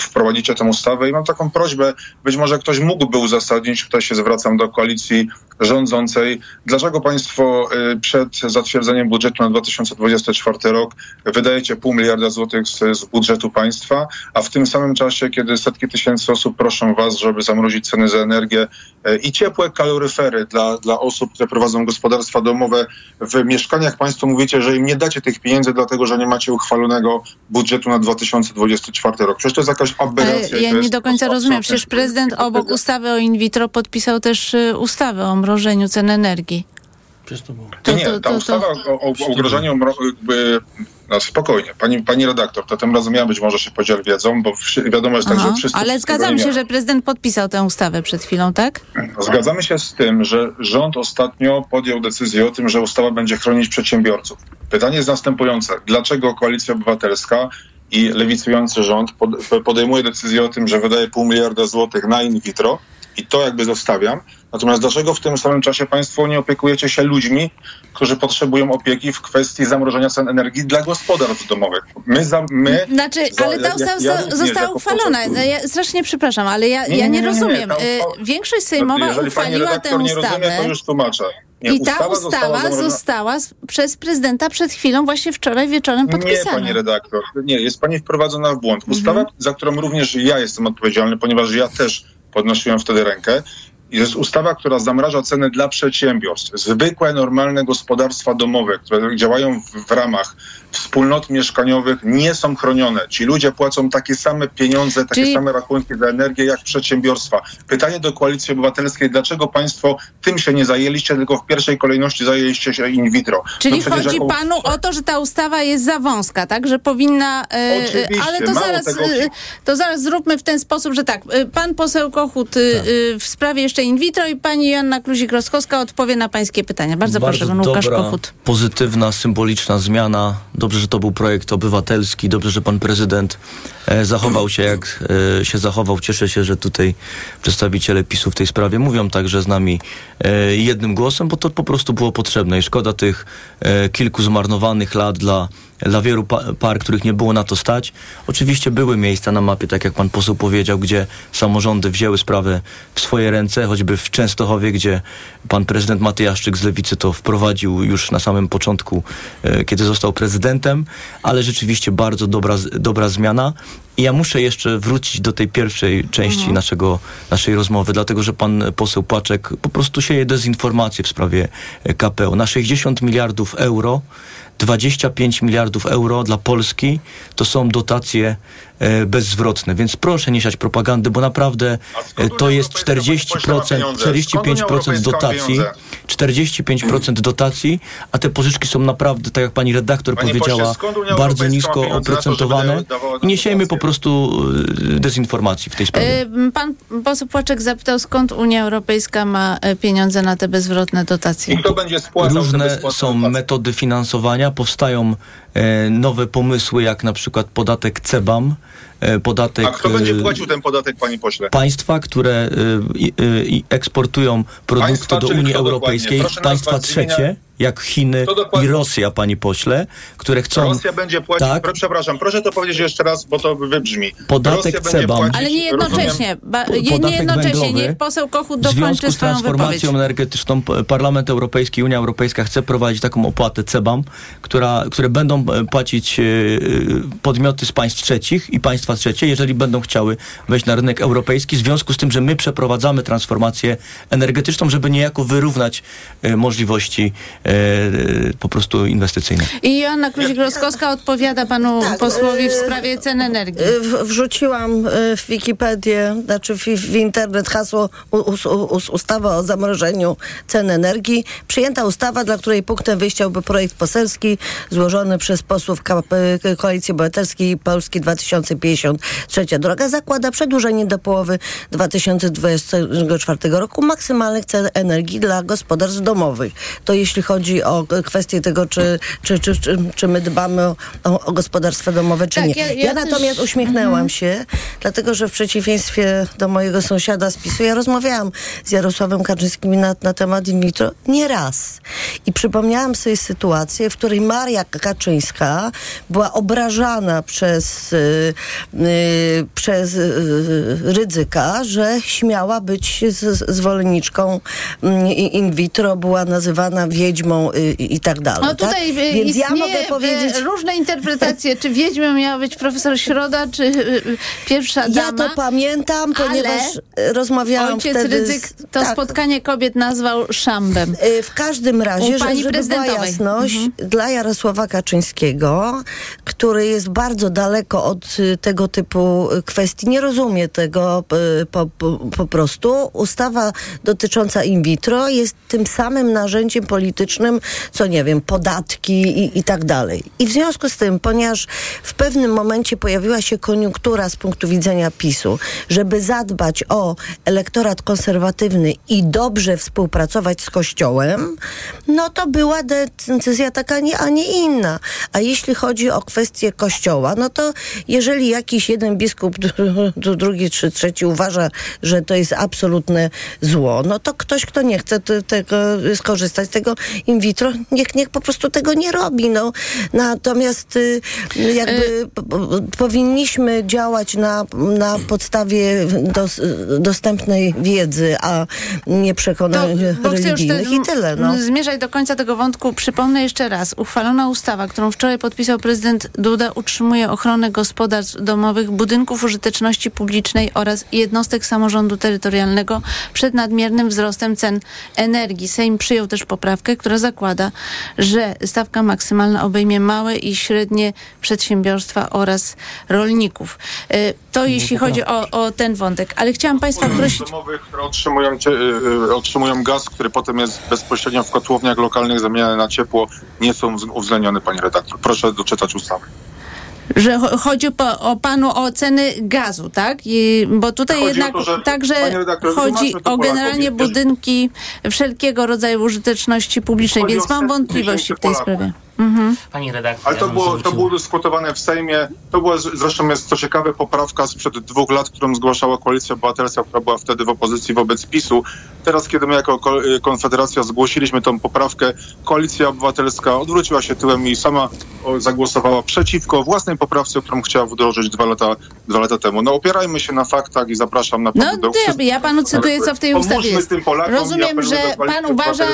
wprowadzicie tę ustawę i mam taką prośbę, być może ktoś mógłby uzasadnić, tutaj się zwracam do koalicji rządzącej, dlaczego państwo y, przed zatwierdzeniem budżetu na 2024 rok wydajecie pół miliarda złotych z, z budżetu państwa, a w tym samym czasie, kiedy setki tysięcy osób proszą was, żeby zamrozić ceny za energię y, i ciepłe kaloryfery dla, dla osób, które prowadzą gospodarstwa domowe w mieszkaniach, państwo mówicie, że im nie dacie tych pieniędzy, dlatego że nie macie uchwalonego budżetu na 2024 rok. Przecież to jest jakaś aberracja. Ja nie do końca rozumiem rozumiem, przecież prezydent obok ustawy o in vitro podpisał też y, ustawę o mrożeniu cen energii. To, nie, ta ustawa o, o ugrożeniu jakby, no spokojnie, pani, pani redaktor, to tym razem ja być może się podziel wiedzą, bo wiadomo jest tak, że wszyscy... Ale zgadzam się, że prezydent podpisał tę ustawę przed chwilą, tak? Zgadzamy się z tym, że rząd ostatnio podjął decyzję o tym, że ustawa będzie chronić przedsiębiorców. Pytanie jest następujące. Dlaczego Koalicja Obywatelska i lewicujący rząd podejmuje decyzję o tym, że wydaje pół miliarda złotych na in vitro i to jakby zostawiam. Natomiast dlaczego w tym samym czasie Państwo nie opiekujecie się ludźmi, którzy potrzebują opieki w kwestii zamrożenia cen energii dla gospodarstw domowych? My, za, my znaczy, za, ale ta ustawa ja, ja została uchwalona. Ja strasznie przepraszam, ale ja, nie, ja nie, nie, nie rozumiem. Y, większość sejmowa Jeżeli uchwaliła tę ustawę. Nie rozumie, to już tłumaczę. Nie, I ta ustawa, została, została, przez prezydenta przed chwilą, właśnie wczoraj wieczorem podpisana. Nie, pani redaktor. Nie, jest pani wprowadzona w błąd. Ustawa, mhm. za którą również ja jestem odpowiedzialny, ponieważ ja też podnosiłem wtedy rękę, jest ustawa, która zamraża ceny dla przedsiębiorstw. Zwykłe, normalne gospodarstwa domowe, które działają w, w ramach wspólnot mieszkaniowych nie są chronione. Ci ludzie płacą takie same pieniądze, takie Czyli... same rachunki za energię jak przedsiębiorstwa. Pytanie do Koalicji Obywatelskiej, dlaczego państwo tym się nie zajęliście, tylko w pierwszej kolejności zajęliście się in vitro? Czyli no chodzi jako... panu o to, że ta ustawa jest za wąska, tak? Że powinna... E, Oczywiście, ale to zaraz, tego... E, to zaraz zróbmy w ten sposób, że tak, e, pan poseł Kochut tak. w sprawie jeszcze in vitro i pani Joanna Kluzik-Rostkowska odpowie na pańskie pytania. Bardzo, Bardzo proszę, pan Łukasz Kochut. pozytywna, symboliczna zmiana Dobrze, że to był projekt obywatelski, dobrze, że pan prezydent e, zachował się jak e, się zachował. Cieszę się, że tutaj przedstawiciele PiSu w tej sprawie mówią także z nami e, jednym głosem, bo to po prostu było potrzebne i szkoda tych kilku zmarnowanych lat dla dla wielu par, których nie było na to stać. Oczywiście były miejsca na mapie, tak jak pan poseł powiedział, gdzie samorządy wzięły sprawę w swoje ręce, choćby w Częstochowie, gdzie pan prezydent Matyjaszczyk z Lewicy to wprowadził już na samym początku, e, kiedy został prezydentem, ale rzeczywiście bardzo dobra, dobra zmiana. I ja muszę jeszcze wrócić do tej pierwszej części mhm. naszego, naszej rozmowy, dlatego że pan poseł Płaczek po prostu sieje dezinformację w sprawie KPO. Na 60 miliardów euro 25 miliardów euro dla Polski. To są dotacje e, bezzwrotne. Więc proszę nie siać propagandy, bo naprawdę e, to jest 40%, 45% dotacji, 45% dotacji, a te pożyczki są naprawdę, tak jak pani redaktor Panie powiedziała, bardzo nisko oprocentowane i nie siejmy po prostu e, dezinformacji w tej sprawie. Pan poseł Płaczek zapytał, skąd Unia Europejska ma pieniądze na te bezzwrotne dotacje. I kto będzie spłacał Różne są metody finansowania, powstają nowe pomysły, jak na przykład podatek CEBAM, e, podatek... A kto będzie e, płacił ten podatek, panie pośle? Państwa, które eksportują produkty państwa, do Unii Europejskiej, państwa trzecie jak Chiny i Rosja, panie pośle, które chcą... Rosja będzie płacić, tak, przepraszam, proszę to powiedzieć jeszcze raz, bo to wybrzmi. Podatek CEBAM. Ale nie jednocześnie, ba, nie jednocześnie, niech poseł Kochut dokończy swoją z transformacją energetyczną Parlament Europejski, Unia Europejska chce prowadzić taką opłatę CEBAM, która, które będą e, płacić e, podmioty z państw trzecich i państwa trzecie, jeżeli będą chciały wejść na rynek europejski, w związku z tym, że my przeprowadzamy transformację energetyczną, żeby niejako wyrównać e, możliwości po prostu inwestycyjne. I Joanna Kluzik-Roskowska odpowiada panu tak, posłowi w sprawie cen energii. W, wrzuciłam w Wikipedię, znaczy w, w internet hasło ustawa o zamrożeniu cen energii. Przyjęta ustawa, dla której punktem wyjścia byłby projekt poselski złożony przez posłów Koalicji Obywatelskiej Polski 2053. Droga zakłada przedłużenie do połowy 2024 roku maksymalnych cen energii dla gospodarstw domowych. To jeśli chodzi o kwestię tego, czy, czy, czy, czy, my dbamy o, o, gospodarstwa domowe, czy tak, nie. Ja, natomiast uśmiechnęłam mm. się, dlatego że w przeciwieństwie do mojego sąsiada z PiSu, ja rozmawiałam z Jarosławem Kaczyńskim na, na temat in vitro nie raz. I przypomniałam sobie sytuację, w której Maria Kaczyńska była obrażana przez, yy, yy, przez yy, Rydzyka, że śmiała być z, zwolenniczką mm, in vitro, była nazywana wiedźmą y, i tak dalej. No tutaj tak? Więc ja mogę powiedzieć... różne interpretacje, czy wiedźmą miała być profesor Środa, czy y, pierwsza dama. Ja to pamiętam, ponieważ rozmawiałam ojciec wtedy... Rydzyk to tak. spotkanie kobiet nazwał szambem. Y, w każdym razie, że, żeby była jasność, mhm. dla Jarosława Kaczyńskiego, który jest bardzo daleko od tego typu kwestii, nie rozumie tego po, po, po prostu, ustawa dotycząca in vitro jest tym samym narzędziem politycznym, co nie wiem, podatki i, i tak dalej. I w związku z tym, ponieważ w pewnym momencie pojawiła się koniunktura z punktu widzenia PiSu, żeby zadbać o elektorat konserwatywny i dobrze współpracować z Kościołem, no to była decyzja taka, nie, a nie inna. A jeśli chodzi o kwestię Kościoła, no to jeżeli jakiś jeden biskup, *laughs* drugi czy trzeci uważa, że to jest absolutne zło, no to ktoś, kto nie chce tego skorzystać z tego in vitro, niech, niech po prostu tego nie robi. No. Natomiast y, jakby e, powinniśmy działać na, na podstawie dos, dostępnej wiedzy, a nie przekonań to, religijnych i tyle. No. Zmierzać do końca tego wątku. Przypomnę jeszcze raz. Uchwalona ustawa, którą wczoraj podpisał prezydent Duda, utrzymuje ochronę gospodarstw domowych, budynków użyteczności publicznej oraz jednostek samorządu terytorialnego przed nadmiernym wzrostem cen energii. Sejm przyjął też poprawkę, która zakłada, że stawka maksymalna obejmie małe i średnie przedsiębiorstwa oraz rolników. E, to jeśli chodzi o, o ten wątek. Ale chciałam Państwa prosić... domowych, które otrzymują, e, otrzymują gaz, który potem jest bezpośrednio w kotłowniach lokalnych zamieniany na ciepło, nie są uwzględnione, pani redaktor. Proszę doczytać ustawę że chodzi po, o panu o ceny gazu, tak? I, bo tutaj chodzi jednak to, także chodzi o generalnie budynki wszelkiego rodzaju użyteczności publicznej, więc mam wątpliwości w tej sprawie. Mhm. Pani redaktor. Ale to, było, to było dyskutowane w Sejmie. To była zresztą jest to ciekawe poprawka sprzed dwóch lat, którą zgłaszała Koalicja Obywatelska, która była wtedy w opozycji wobec PiSu. Teraz, kiedy my jako Konfederacja zgłosiliśmy tą poprawkę, Koalicja Obywatelska odwróciła się tyłem i sama zagłosowała przeciwko własnej poprawce, którą chciała wdrożyć dwa lata, dwa lata temu. No opierajmy się na faktach i zapraszam na No do ja panu cytuję, co w tej ustawie jest. Rozumiem, że pan uważa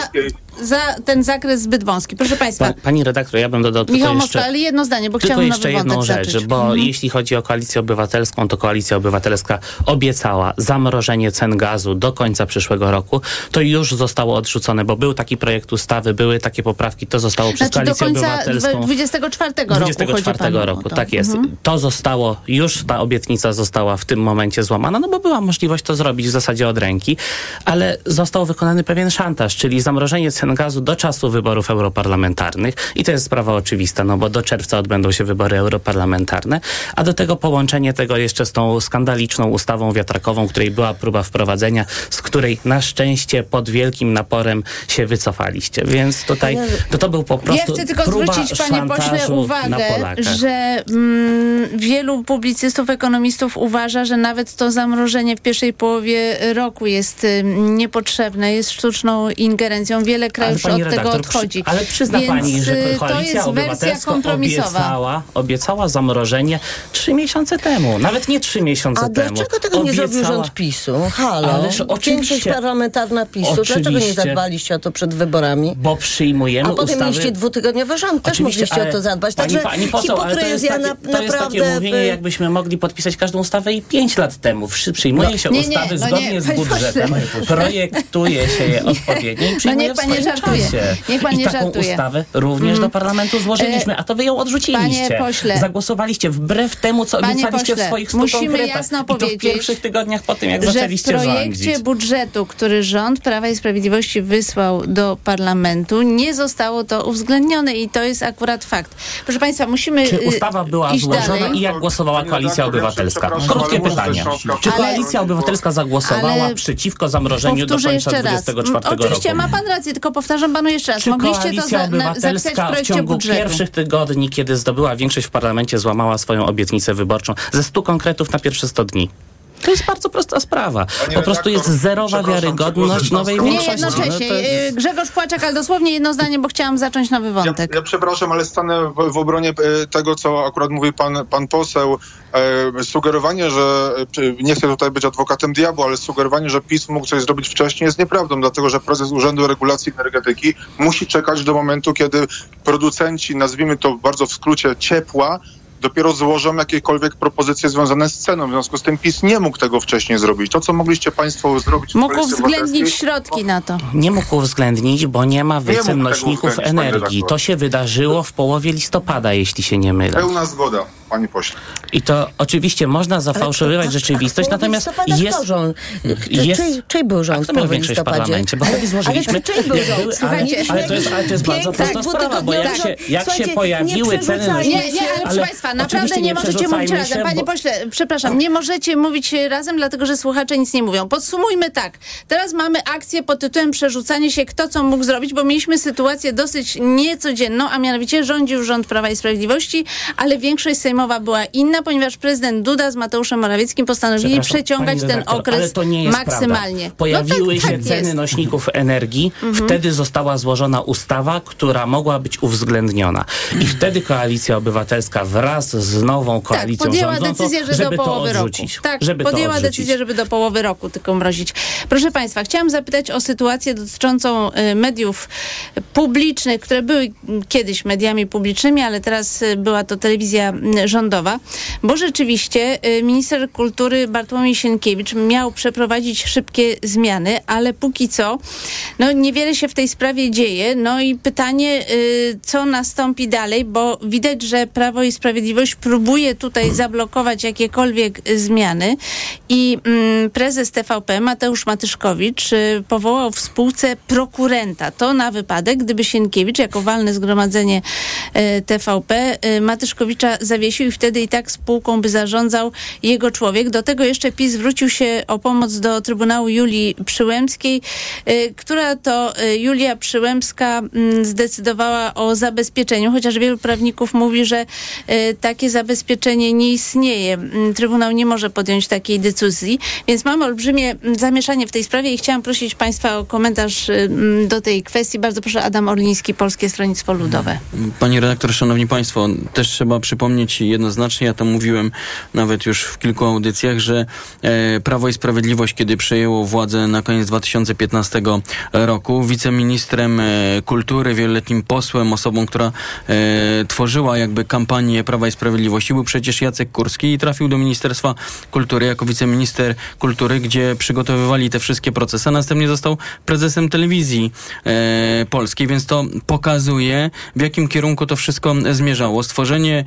za ten zakres zbyt wąski. Proszę Państwa. Pa, pani redaktor, ja bym dodał Michał tylko jeszcze... ale jedno zdanie, bo chciałam jeszcze jedną rzecz, zacząć. bo mhm. jeśli chodzi o Koalicję Obywatelską, to Koalicja Obywatelska obiecała zamrożenie cen gazu do końca przyszłego roku. To już zostało odrzucone, bo był taki projekt ustawy, były takie poprawki, to zostało przez znaczy, Koalicję do końca Obywatelską. 24 roku 24 roku, tak jest. Mhm. To zostało, już ta obietnica została w tym momencie złamana, no bo była możliwość to zrobić w zasadzie od ręki, ale został wykonany pewien szantaż, czyli zamrożenie cen gazu do czasu wyborów europarlamentarnych i to jest sprawa oczywista, no bo do czerwca odbędą się wybory europarlamentarne, a do tego połączenie tego jeszcze z tą skandaliczną ustawą wiatrakową, której była próba wprowadzenia, z której na szczęście pod wielkim naporem się wycofaliście. Więc tutaj to, to był po prostu Ja chcę tylko zwrócić, panie pośle, uwagę, że mm, wielu publicystów, ekonomistów uważa, że nawet to zamrożenie w pierwszej połowie roku jest y, niepotrzebne, jest sztuczną ingerencją. Wiele krajów od tego odchodzi. Ale przyzna Więc pani, że y, Koalicja Obywatelska obiecała, obiecała zamrożenie trzy miesiące temu. Nawet nie trzy miesiące A temu. A dlaczego tego obiecała... nie zrobił rząd PiSu? Halo, Ależ większość parlamentarna PiSu. Oczywiście. Dlaczego nie zadbaliście o to przed wyborami? Bo przyjmujemy A potem ustawy... mieliście dwutygodniowy rząd, też mogliście o to zadbać. Także pani, pani poseł, ale to jest, takie, to naprawdę... jest takie mówienie, jakbyśmy mogli podpisać każdą ustawę i pięć lat temu. Przyjmuje no, się nie, ustawy nie, no zgodnie nie, z budżetem, projektuje się je *laughs* odpowiednio i przyjmuje no nie żartuje. czasie. Niech pan I nie taką żartuje. Ustawę również do parlamentu złożyliśmy, a to wy ją odrzuciliście. Panie pośle. Zagłosowaliście wbrew temu, co Panie obiecaliście pośle, w swoich stu musimy konkretach. jasno I to w powiedzieć, pierwszych tygodniach po tym, jak że w zaczęliście projekcie rządzić. budżetu, który rząd Prawa i Sprawiedliwości wysłał do parlamentu, nie zostało to uwzględnione i to jest akurat fakt. Proszę Państwa, musimy Czy y, ustawa była złożona dalej. i jak głosowała Koalicja Obywatelska? Krótkie pytanie. Czy Koalicja Obywatelska zagłosowała przeciwko zamrożeniu do końca jeszcze raz. 24 Mm, Oczywiście roku? ma pan rację, tylko powtarzam panu jeszcze raz. Czy Mogliście to za, na, zapisać w Obywatelska w projekcie ciągu budżetu. pierwszych tygodni, kiedy zdobyła większość w parlamencie, złamała swoją obietnicę wyborczą ze 100 konkretów na pierwsze 100 dni? To jest bardzo prosta sprawa. Panie po prostu jest zerowa wiarygodność nowej Nie większości. jednocześnie. No to jest- Y, Grzegorz Płaczek, ale dosłownie jedno zdanie, bo chciałam zacząć nowy Ja, wątek. ja przepraszam, ale stanę w, w obronie e, tego, co akurat mówi pan, pan poseł. E, sugerowanie, że nie chcę tutaj być adwokatem diabła, ale sugerowanie, że PiS mógł coś zrobić wcześniej jest nieprawdą, dlatego że prezes Urzędu Regulacji Energetyki musi czekać do momentu, kiedy producenci, nazwijmy to bardzo w skrócie, ciepła, dopiero złożą jakiekolwiek propozycje związane z ceną. W związku z tym PiS nie mógł tego wcześniej zrobić. To, co mogliście państwo zrobić... Mógł uwzględnić środki na to. Nie mógł uwzględnić, bo nie ma wycen nośników energii. To się wydarzyło w połowie listopada, jeśli się nie mylę. Pełna zgoda, panie pośle. I to oczywiście można zafałszowywać rzeczywistość, natomiast jest... Kto rząd? jest- Czyj, czyj był rząd Kto miał w większość w parlamencie? Bo wtedy złożyliśmy... Ale to czyj był jak rząd? były- ale, Słuchajcie, ale, to jest, ale to jest bardzo prosta dwutygodniowa sprawa, bo jak się, jak się Słuchajcie, pojawiły nie ceny. Nie, nie, ale proszę Państwa, naprawdę nie możecie mówić przerzucajmy razem. się, Panie bo- pośle, przepraszam, nie możecie mówić razem, dlatego że słuchacze nic nie mówią. Podsumujmy tak. Teraz mamy akcję pod tytułem przerzucanie się, kto co mógł zrobić, bo mieliśmy sytuację dosyć niecodzienną, a mianowicie rządził rząd Prawa i Sprawiedliwości, ale większość sejmowa była inna, ponieważ prezydent Duda z Mateuszem Morawieckim postanowili przeciągać ten redaktor, okres to maksymalnie. Prawda. Pojawiły no tak, się tak ceny jest. Mhm. nośników energii, wtedy została złożona ustawa, która mogła być uwzględniona. I wtedy Koalicja Obywatelska wraz z nową Tak, koalicją podjęła rządzącą, decyzję, że żeby do to połowy roku. odrzucić. Tak, żeby to podjęła decyzję, żeby do połowy roku tylko mrozić. Proszę Państwa, chciałam zapytać o sytuację dotyczącą y, mediów publicznych, które były kiedyś mediami publicznymi, ale teraz y, była to telewizja rządowa, bo rzeczywiście y, minister kultury Bartłomiej Sienkiewicz miał przeprowadzić szybkie zmiany, ale póki co no, niewiele się w tej sprawie dzieje. No i pytanie, y, co nastąpi dalej, bo widać, że Prawo i Sprawiedliwość próbuje tutaj zablokować jakiekolwiek zmiany i mm, prezes TVP Mateusz Matyszkowicz y, powołał w spółce prokurenta. To na wypadek, gdyby Sienkiewicz jako walne zgromadzenie TVP Matyszkowicza zawiesił i wtedy i tak spółką by zarządzał jego człowiek. Do tego jeszcze PiS zwrócił się o pomoc do Trybunału Julii Przyłębskiej, y, która to y, Julia Przyłębska mm, zdecydowała o zabezpieczeniu, chociaż wielu prawników mówi, że y, takie zabezpieczenie nie istnieje. Mm, Trybunał nie może podjąć takiej decyzji, więc mamy olbrzymie mm, zamieszanie w tej sprawie i chciałam prosić Państwa o komentarz do tej kwestii. Bardzo proszę, Adam Orliński, Polskie Stronnictwo Ludowe. Pani redaktor, szanowni państwo, też trzeba przypomnieć jednoznacznie, ja to mówiłem nawet już w kilku audycjach, że e, Prawo i Sprawiedliwość, kiedy przejęło władzę na koniec 2015 roku, wiceministrem e, kultury, wieloletnim posłem, osobą, która e, tworzyła jakby kampanię Prawa i Sprawiedliwości, był przecież Jacek Kurski i trafił do Ministerstwa Kultury jako wiceminister kultury, gdzie przygotowywali te wszystkie procesy, a następnie został prezesem telewizji polskiej, więc to pokazuje, w jakim kierunku to wszystko zmierzało. Stworzenie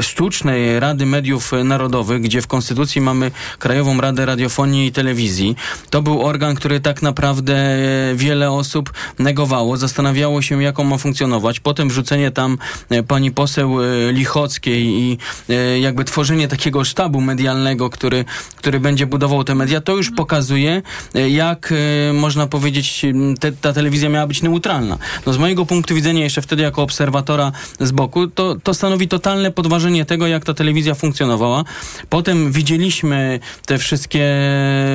sztucznej Rady Mediów Narodowych, gdzie w Konstytucji mamy Krajową Radę Radiofonii i Telewizji. To był organ, który tak naprawdę e, wiele osób negowało, zastanawiało się, jak on ma funkcjonować. Potem wrzucenie tam e, pani poseł e, Lichockiej i jakby tworzenie takiego sztabu medialnego, który, który będzie budował te media, to już pokazuje, e, jak można powiedzieć, te, ta telewizja miała być neutralna. No z mojego punktu widzenia, jeszcze wtedy jako obserwatora z boku, to, to stanowi totalne podważenie tego, jak ta telewizja funkcjonowała. Potem widzieliśmy te wszystkie,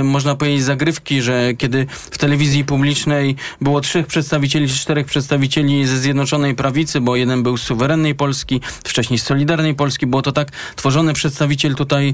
można powiedzieć, zagrywki, że kiedy w telewizji publicznej było trzech przedstawicieli, czterech przedstawicieli ze Zjednoczonej Prawicy, bo jeden był z suwerennej Polski, wcześniej z Solidarnej Polski, było to tak tworzony przedstawiciel tutaj e,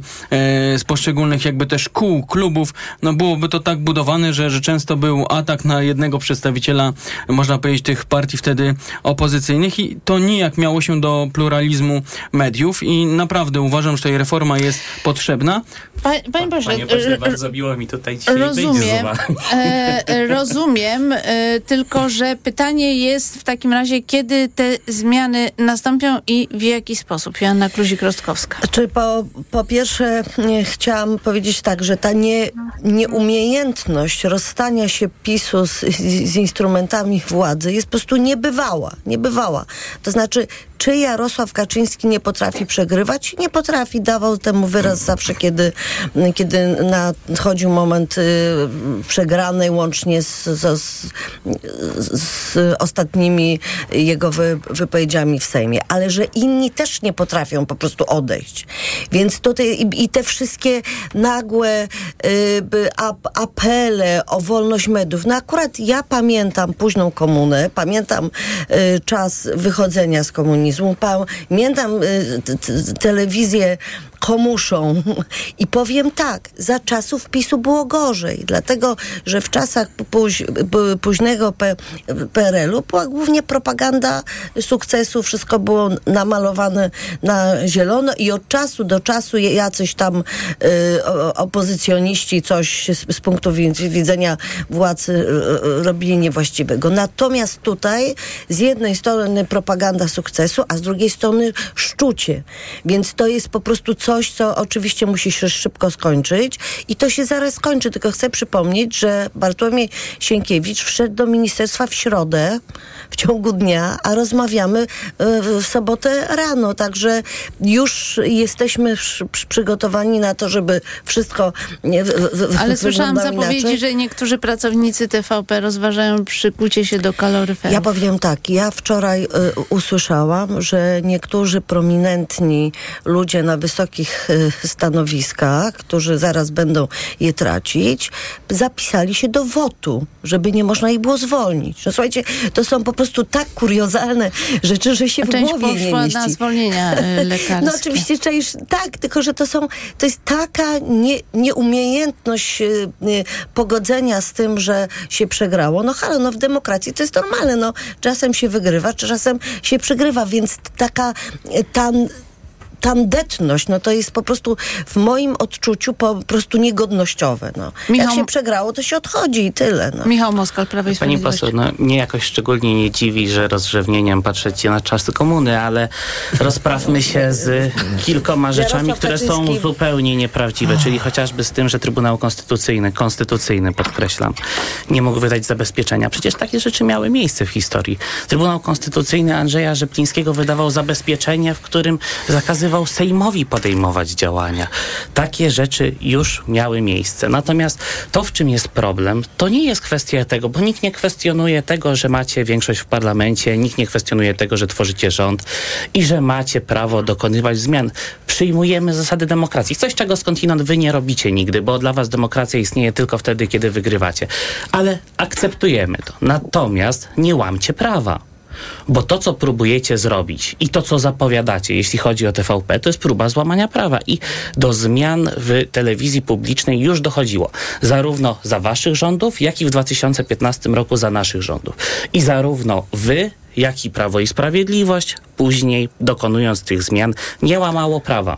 z poszczególnych jakby też kół, klubów, no byłoby to tak budowane, że, że często był atak na jednego przedstawiciela, można powiedzieć, tych partii wtedy opozycyjnych i to nijak miało się do pluralizmu mediów i naprawdę uważam, że ta reforma jest potrzebna. Pa, panie pośle, Panie pośle, r- bardzo miło mi tutaj dzisiaj Rozumiem, e, rozumiem, e, tylko że pytanie jest w takim razie, kiedy te zmiany nastąpią i w jaki sposób? Joanna Kluzik-Rostkowska. Czy po, po pierwsze nie, chciałam powiedzieć tak, że ta nie, nieumiejętność rozstania się PiSu z, z, z instrumentami władzy jest po prostu niebywała, niebywała. To znaczy, czy Jarosław Kaczyński nie potrafi przegrywać? Nie potrafi, dawał temu wyraz zawsze, kiedy, kiedy nadchodził moment y, przegranej łącznie z, z, z, z ostatnimi jego wy, wypowiedziami w Sejmie. Ale że inni też nie potrafią po prostu odejść. Więc tutaj i, i te wszystkie nagłe y, apele o wolność mediów. No akurat ja pamiętam późną komunę, pamiętam y, czas wychodzenia z komunizmu, pamiętam y, telewizję komuszą. I powiem tak, za czasów PiSu było gorzej, dlatego, że w czasach póź, późnego PRL-u była głównie propaganda sukcesu, wszystko było namalowane na zielono i od czasu do czasu jacyś tam y, opozycjoniści coś z, punktu widzenia władzy y, robili niewłaściwego. Natomiast tutaj z jednej strony propaganda sukcesu, a z drugiej strony szczucie. Więc to jest po prostu coś, co oczywiście musi się szybko skończyć i to się zaraz skończy. Tylko chcę przypomnieć, że Bartłomiej Sienkiewicz wszedł do ministerstwa w środę w ciągu dnia, a rozmawiamy w sobotę rano. Także już jesteśmy przygotowani na to, żeby wszystko w, Ale słyszałam zapowiedzi, inaczej. że niektórzy pracownicy TVP rozważają przykucie się do kaloryferów. Ja powiem tak, ja wczoraj y, usłyszałam, że niektórzy prominentni ludzie na wysokich y, stanowiskach, którzy zaraz będą je tracić, zapisali się do wotu, żeby nie można ich było zwolnić. No słuchajcie, to są po prostu tak kuriozalne rzeczy, że się A w część głowie nie mieści. na zwolnienia y, *laughs* lekarskie. No oczywiście część, tak, tylko że to są, to jest taka nie, nieumiejętność y, y, pogodzenia z tym, że się przegrało. No halo, no w demokracji to jest normalne, no czasem się wygrywa, czasem się przegrywa, więc taka ta tandetność, no to jest po prostu w moim odczuciu po prostu niegodnościowe. No. Michał- Jak się przegrało, to się odchodzi i tyle. No. Michał Moskal, Prawo i Pani poseł, no, mnie jakoś szczególnie nie dziwi, że rozrzewnieniem patrzycie na czasy komuny, ale rozprawmy się z kilkoma rzeczami, które są zupełnie nieprawdziwe, czyli chociażby z tym, że Trybunał Konstytucyjny, konstytucyjny podkreślam, nie mógł wydać zabezpieczenia. Przecież takie rzeczy miały miejsce w historii. Trybunał Konstytucyjny Andrzeja Rzeplińskiego wydawał zabezpieczenie, w którym zakazywał Sejmowi podejmować działania. Takie rzeczy już miały miejsce. Natomiast to, w czym jest problem, to nie jest kwestia tego, bo nikt nie kwestionuje tego, że macie większość w parlamencie, nikt nie kwestionuje tego, że tworzycie rząd i że macie prawo dokonywać zmian. Przyjmujemy zasady demokracji. Coś, czego skądinąd wy nie robicie nigdy, bo dla was demokracja istnieje tylko wtedy, kiedy wygrywacie. Ale akceptujemy to. Natomiast nie łamcie prawa. Bo to, co próbujecie zrobić i to, co zapowiadacie, jeśli chodzi o TVP, to jest próba złamania prawa. I do zmian w telewizji publicznej już dochodziło. Zarówno za waszych rządów, jak i w 2015 roku za naszych rządów. I zarówno wy, jak i Prawo i Sprawiedliwość, później dokonując tych zmian, nie łamało prawa.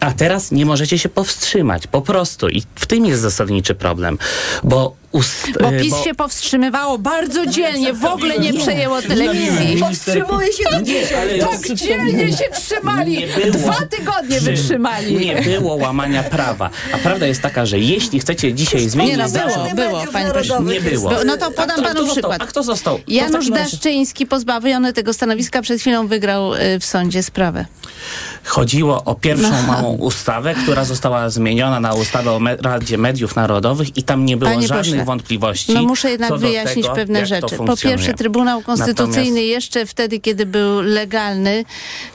A teraz nie możecie się powstrzymać, po prostu. I w tym jest zasadniczy problem, bo... Ust, Bo e, PiS się powstrzymywał bardzo dzielnie, w ogóle nie przejęło telewizji. Powstrzymuje się do dzisiaj. Tak dzielnie się trzymali. Dwa tygodnie wytrzymali. Nie było łamania prawa. A prawda jest taka, że jeśli chcecie dzisiaj zmienić... Nie no, było, było, panie Nie było. Bo- no to podam kto- panu przykład. A kto został? Janusz Daszczyński, pozbawiony tego stanowiska, przed chwilą wygrał y, w sądzie sprawę. Chodziło o pierwszą No. małą ustawę, która została zmieniona na ustawę o Radzie Mediów Narodowych i tam nie było Panie żadnych. Wątpliwości. No muszę jednak wyjaśnić tego, pewne rzeczy. Po pierwsze, Trybunał Konstytucyjny Natomiast jeszcze wtedy, kiedy był legalny,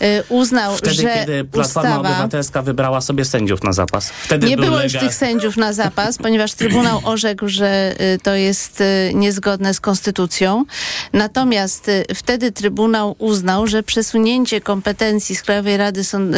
y, uznał, Wtedy, że kiedy Platforma ustawa... Obywatelska wybrała sobie sędziów na zapas. Wtedy Nie był było już tych sędziów na zapas, *laughs* ponieważ Trybunał orzekł, że y, to jest y, niezgodne z konstytucją. Natomiast wtedy Trybunał uznał, że przesunięcie kompetencji z Krajowej Rady Sąd-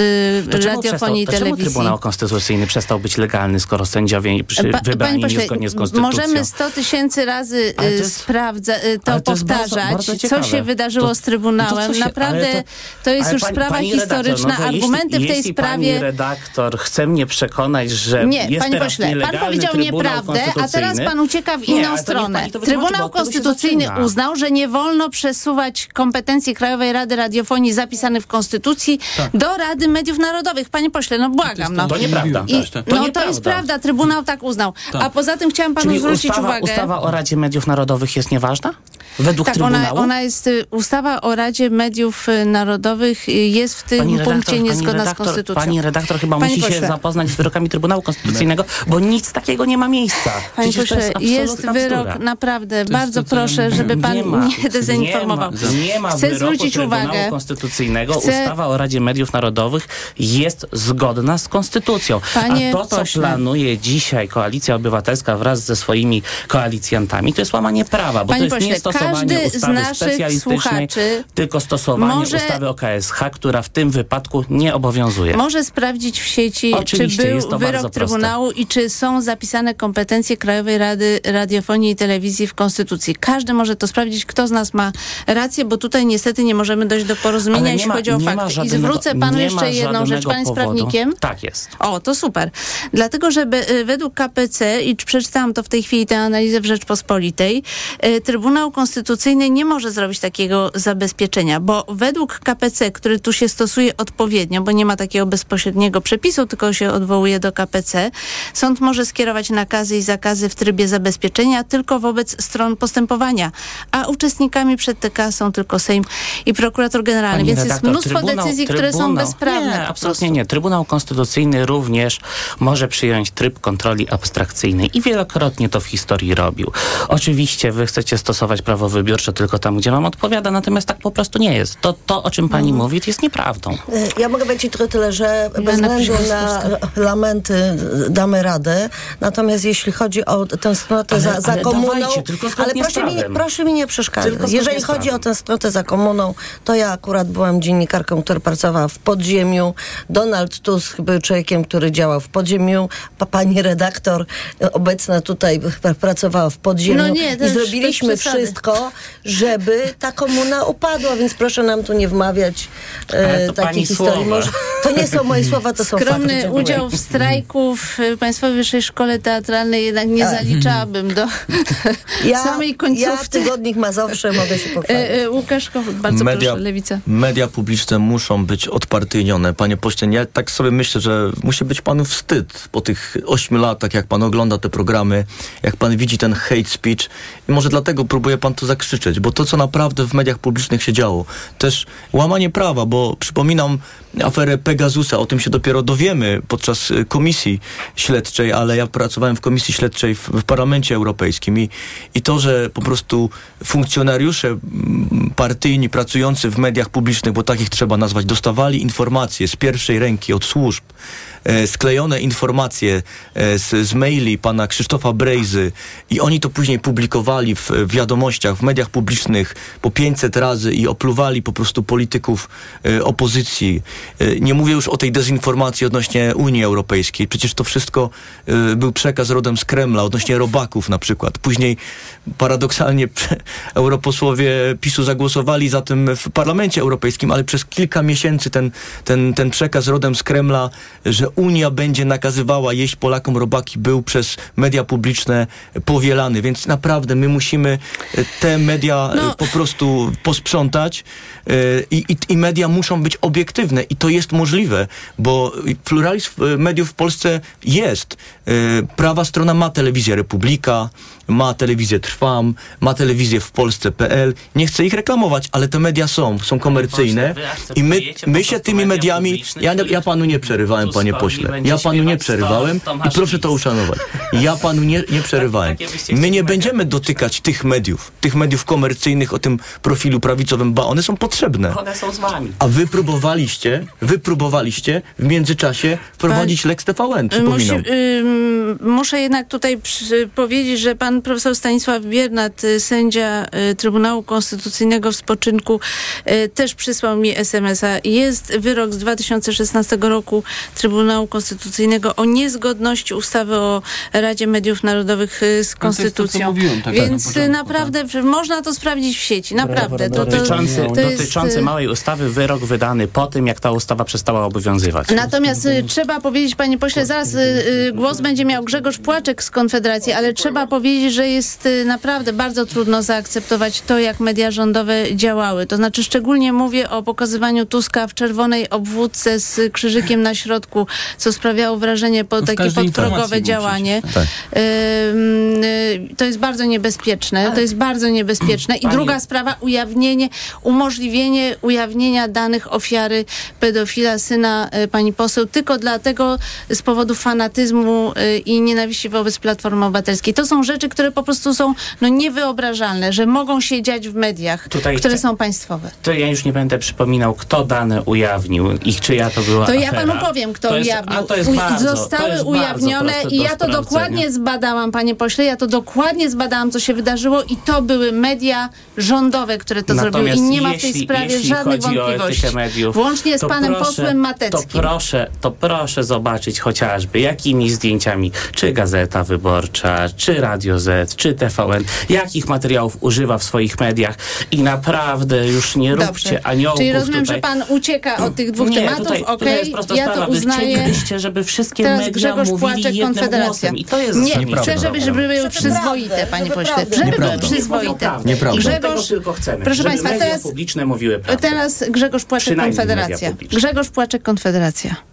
To Radiofonii i przestał, to czemu Telewizji. Trybunał Konstytucyjny przestał być legalny, skoro sędziowie wybrani pośle, niezgodnie z konstytucją? możemy 100 tysięcy razy to y, jest- sprawdza, y, to to powtarzać, bardzo co się wydarzyło To- z Trybunałem. to się- Naprawdę to, to- jest już pani- sprawa pani redaktor, historyczna. no to Argumenty jeśli, w tej jeśli sprawie... pani redaktor chce mnie przekonać, że Nie, jest panie teraz pośle, pan powiedział nieprawdę, a teraz pan ucieka w Nie, inną to niech stronę. to Trybunał Konstytucyjny uznał, że nie wolno przesuwać kompetencji Krajowej Rady Radiofonii zapisanych w Konstytucji do Rady Mediów Narodowych. Panie pośle, no błagam. No. To nieprawda. I, To no to nieprawda. jest prawda, Trybunał tak uznał. Tak. A poza tym chciałam panu Czyli zwrócić ustawa, uwagę. ustawa o Radzie Mediów Narodowych jest nieważna? Według Tak, ona, Trybunału? ona jest, y, ustawa o Radzie Mediów y, Narodowych y, jest w tym Pani punkcie redaktor, niezgodna z redaktor, konstytucją. pani redaktor chyba musi się pośle. zapoznać z wyrokami Trybunału Konstytucyjnego, bo nic takiego nie ma miejsca. Panie Przecież pośle, jest, jest wyrok, bzdura. naprawdę, bardzo proszę, żeby pan nie, ma, dezinformował. Nie ma, nie ma Chcę wyroku zwrócić Trybunału uwagę. Konstytucyjnego. Chcę- Ustawa o Radzie Mediów Narodowych jest zgodna z konstytucją. Panie A to, co pośle. planuje dzisiaj Koalicja Obywatelska wraz ze swoimi koalicjantami, to jest łamanie prawa, bo Panie to jest pośle, nie stosowanie każdy z ustawy naszych specjalistycznej, słuchaczy tylko stosowanie może- ustawy o KSH, która w tym wypadku nie obowiązuje. Może sprawdzić w sieci, czy Oczywiście, był jest to wyrok. Trybunału i czy są zapisane kompetencje Krajowej Rady Radiofonii i Telewizji w Konstytucji. Każdy może to sprawdzić, kto z nas ma rację, bo tutaj niestety nie możemy dojść do porozumienia, jeśli ma- chodzi o fakty. I żadnego- zwrócę panu jeszcze jedną rzecz. Pan jest powodu. prawnikiem? Tak jest. O, to super. Dlatego, że y, według KPC, i przeczytałam to w tej chwili, tę analizę w Rzeczpospolitej, y, Trybunał Konstytucyjny nie może zrobić takiego zabezpieczenia, bo według KPC, który tu się stosuje odpowiednio, bo nie ma takiego bezpośredniego przepisu, tylko się odwołuje do KPC, sąd może skierować nakazy i zakazy w trybie zabezpieczenia tylko wobec stron postępowania, a uczestnikami przed TK są tylko Sejm i prokurator generalny, Pani więc redaktor, jest mnóstwo Trybunał- decyzji, które są Trybunał- bezprawne. Nie, absolutnie nie. Trybunał Konstytucyjny również może przyjąć tryb kontroli abstrakcyjnej i wielokrotnie to w historii robił. Oczywiście wy chcecie stosować prawo wybiórcze tylko tam, gdzie wam odpowiada, natomiast tak po prostu nie jest. To, to o czym pani Mhm. mówi, jest nieprawdą. Y, Ja mogę powiedzieć tylko tyle, że bez Joanna względu na lamenty y, damy radę. Natomiast jeśli chodzi o tęsknotę Ale- za, za ale komuną... dawajcie, tylko ale proszę mi, proszę mi nie przeszkadzać. Jeżeli chodzi o tęsknotę za komuną, to ja akurat byłam dziennikarką, która pracowała w podziemiu. Donald Tusk był człowiekiem, który działał w podziemiu. Pa, pani redaktor obecna tutaj pr- pracowała w podziemiu. No nie, I zrobiliśmy bez wszystko, żeby ta komuna upadła, więc proszę nam tu nie wmawiać e, to takich pani historii. Może, to nie są moje słowa, to są fakty. Skromny Dziękuję. udział w strajku w y, Państwowej Wyższej Szkole Teatralnej jednak nie zaliczałabym do *laughs* ja, samej Ja w końcówki. tygodnik Mazowsze mogę się pochwalić. E, e, Łukasz bardzo media, proszę, Lewica. media publiczne muszą być odpartyjnione. Panie pośle, ja tak sobie myślę, że musi być panu wstyd po tych ośmiu latach, jak pan ogląda te programy, jak pan widzi ten hate speech i może dlatego próbuje pan to zakrzyczeć, bo to, co naprawdę w mediach publicznych się działo, też łamanie prawa, bo przypominam aferę Pegasusa, o tym się dopiero dowiemy podczas y, komisji śledczej, ale ja pracowałem w komisji śledczej w, w Parlamencie Europejskim i, i to, że po prostu funkcjonariusze partyjni pracujący w mediach publicznych, bo takich trzeba nazwać, dostawali informacje z pierwszej ręki od służb, e, sklejone informacje e, z, z maili pana Krzysztofa Brejzy i oni to później publikowali w wiadomościach, w mediach publicznych po 500 razy i opluwali po prostu polityków e, opozycji. E, nie mówię już o tej dezinformacji odnośnie Unii Europejskiej. Przecież to wszystko e, był przekaz rodem z Kremla, odnośnie robaków na przykład. Później paradoksalnie *laughs* europosłowie PiSu zagłosowali za tym w Parlamencie Europejskim, ale przez kilka miesięcy ten, ten, ten przekaz rodem z Kremla, że Unia będzie nakazywała jeść Polakom robaki, był przez media publiczne powielany. Więc naprawdę my musimy te media e, No. po prostu posprzątać e, i, i, i media muszą być obiektywne i to jest możliwe, bo pluralizm e, mediów w Polsce jest. Prawa strona ma telewizję Republika, ma telewizję Trwam, ma telewizję w Polsce.pl. Nie chcę ich reklamować, ale te media są, są komercyjne i my, my się tymi mediami... Ja, ja panu nie przerywałem, panie pośle. Ja panu nie przerywałem i proszę to uszanować. Ja panu nie, nie przerywałem. My nie będziemy dotykać tych mediów, tych mediów komercyjnych o tym profilu prawicowym, ba, one są potrzebne. One są z wami. A wy próbowaliście, wy próbowaliście w międzyczasie wprowadzić Lex TVN, przypominam. Musi, muszę jednak tutaj przy, powiedzieć, że pan profesor Stanisław Biernat, y, sędzia y, Trybunału Konstytucyjnego w spoczynku, y, też przysłał mi SMS-a. Jest wyrok z 2016 roku Trybunału Konstytucyjnego o niezgodności ustawy o Radzie Mediów Narodowych z No to jest to, co Konstytucją. mówiłem, tak, na Więc początku, y, naprawdę w- można to sprawdzić w sieci. Naprawdę. To, to, Dotyczący, to jest, dotyczący małej ustawy, wyrok wydany po tym, jak ta ustawa przestała obowiązywać. Natomiast trzeba powiedzieć, panie pośle, zaraz głos będzie miał Grzegorz Płaczek z Konfederacji, ale trzeba powiedzieć, że jest y, naprawdę bardzo trudno zaakceptować to, jak media rządowe działały. To znaczy szczególnie mówię o pokazywaniu Tuska w czerwonej obwódce z krzyżykiem na środku, co sprawiało wrażenie po No takie podprogowe działanie. tak. Ym, y, To jest bardzo niebezpieczne. To jest bardzo niebezpieczne. I druga sprawa, ujawnienie, umożliwienie ujawnienia danych ofiary pedofila, syna y, pani poseł, tylko dlatego z powodu fanatyzmu y, i nienawiści wobec Platformy Obywatelskiej. To są rzeczy, które po prostu są no, niewyobrażalne, że mogą się dziać w mediach, Tutaj które są państwowe. To ja już nie będę przypominał, kto dane ujawnił i czyja to była To ja afera. panu powiem, kto To ujawnił. to jest bardzo, Zostały to jest ujawnione i ja to dokładnie zbadałam, panie pośle, ja to dokładnie zbadałam, co się wydarzyło i to były media rządowe, które to Natomiast zrobiły i nie ma w tej sprawie żadnych wątpliwości. mediów, Włącznie z panem proszę- posłem Mateckim. To proszę, to proszę zobaczyć chociażby, jakimi zdjęciami, czy Gazeta Wyborcza, czy Radio Czy TVN, jakich materiałów używa w swoich mediach i naprawdę już nie róbcie Dobrze. aniołków Czyli rozumiem, tutaj. że pan ucieka od tych dwóch nie, tematów, tutaj, tutaj okej, jest prosta ja sprawa. to uznaję. chcielibyście, żeby wszystkie Teraz media Grzegorz mówili Płaczek, jednym Konfederacja. głosem i to jest Nie, chcę, żeby, żeby były przyzwoite, prawdę, panie pośle. Żeby były przyzwoite. Nieprawda. Tego Grzegorz, tylko chcemy, proszę żeby państwa, media teraz publiczne mówiły prawdę. Teraz Grzegorz Płaczek, Konfederacja. Grzegorz Płaczek, Konfederacja.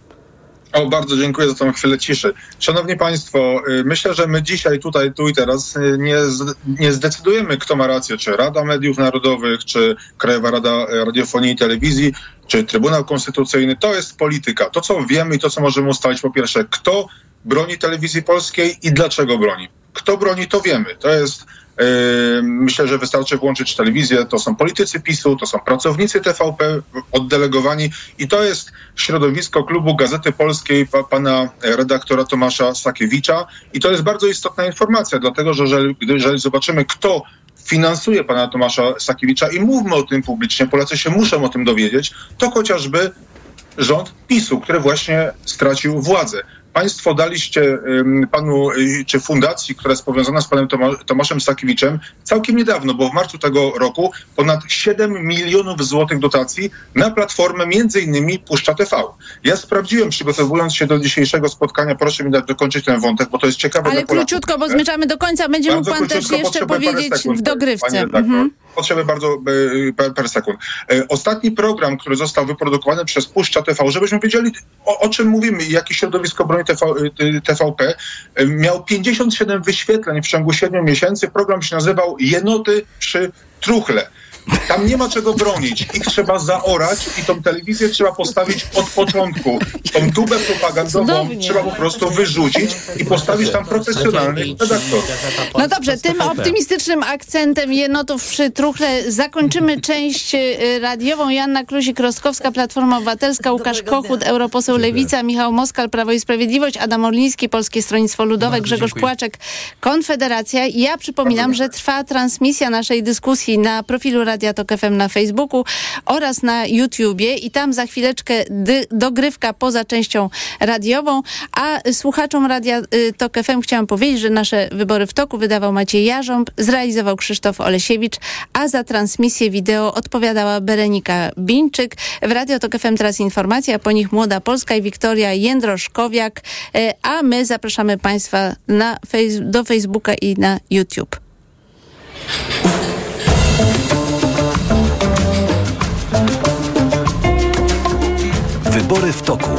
O, bardzo dziękuję za tą chwilę ciszy. Szanowni Państwo, y, myślę, że my dzisiaj tutaj, tu i teraz y, nie, nie zdecydujemy, kto ma rację, czy Rada Mediów Narodowych, czy Krajowa Rada Radiofonii i Telewizji, czy Trybunał Konstytucyjny. To jest polityka. To, co wiemy i to, co możemy ustalić, po pierwsze, kto broni telewizji polskiej i dlaczego broni. Kto broni, to wiemy. To jest Myślę, że wystarczy włączyć telewizję. To są politycy PiSu, to są pracownicy TVP oddelegowani i to jest środowisko klubu Gazety Polskiej pa, pana redaktora Tomasza Sakiewicza. I to jest bardzo istotna informacja, dlatego że jeżeli, jeżeli zobaczymy, kto finansuje pana Tomasza Sakiewicza i mówmy o tym publicznie, Polacy się muszą o tym dowiedzieć, to chociażby rząd PiSu, który właśnie stracił władzę. Państwo daliście panu, y, czy fundacji, która jest powiązana z panem Toma, Tomaszem Sakiewiczem, całkiem niedawno, bo w marcu tego roku ponad 7 milionów złotych dotacji na platformę między innymi Puszcza TV. Ja sprawdziłem, przygotowując się do dzisiejszego spotkania, proszę mi dać dokończyć ten wątek, bo to jest ciekawe Ale króciutko, bo zmierzamy do końca. Będzie mógł Bardzo pan też jeszcze powiedzieć sekund, w dogrywce. Mhm. Potrzebuję bardzo e, per, per sekund. E, Ostatni program, który został wyprodukowany przez Puszcza TV, żebyśmy wiedzieli o, o czym mówimy i jakie środowisko broni TV, e, TVP, miał 57 wyświetleń w ciągu 7 miesięcy. Program się nazywał Jenoty przy truchle. Tam nie ma czego bronić. Ich trzeba zaorać i tą telewizję trzeba postawić od początku. Tą tubę propagandową Cudownie. trzeba po prostu wyrzucić i postawić tam profesjonalnych redaktorów. No dobrze, tym optymistycznym akcentem jenotów przy truchle zakończymy *laughs* część y, radiową. Joanna Kluzik-Rostkowska, Platforma Obywatelska, Łukasz Kochut, europoseł Lewica, Michał Moskal, Prawo i Sprawiedliwość, Adam Orliński, Polskie Stronnictwo Ludowe, Bardzo Grzegorz dziękuję. Płaczek, Konfederacja. Ja przypominam, że trwa transmisja naszej dyskusji na profilu Radia Tok FM na Facebooku oraz na YouTubie i tam za chwileczkę dogrywka poza częścią radiową, a słuchaczom Radia y, Tok FM chciałam powiedzieć, że nasze wybory w toku wydawał Maciej Jarząb, zrealizował Krzysztof Olesiewicz, a za transmisję wideo odpowiadała Berenika Bińczyk. W Radio Tok FM teraz informacja, po nich Młoda Polska i Wiktoria Jędroszkowiak, y, a my zapraszamy Państwa na do Facebooka i na YouTube. Wybory w toku.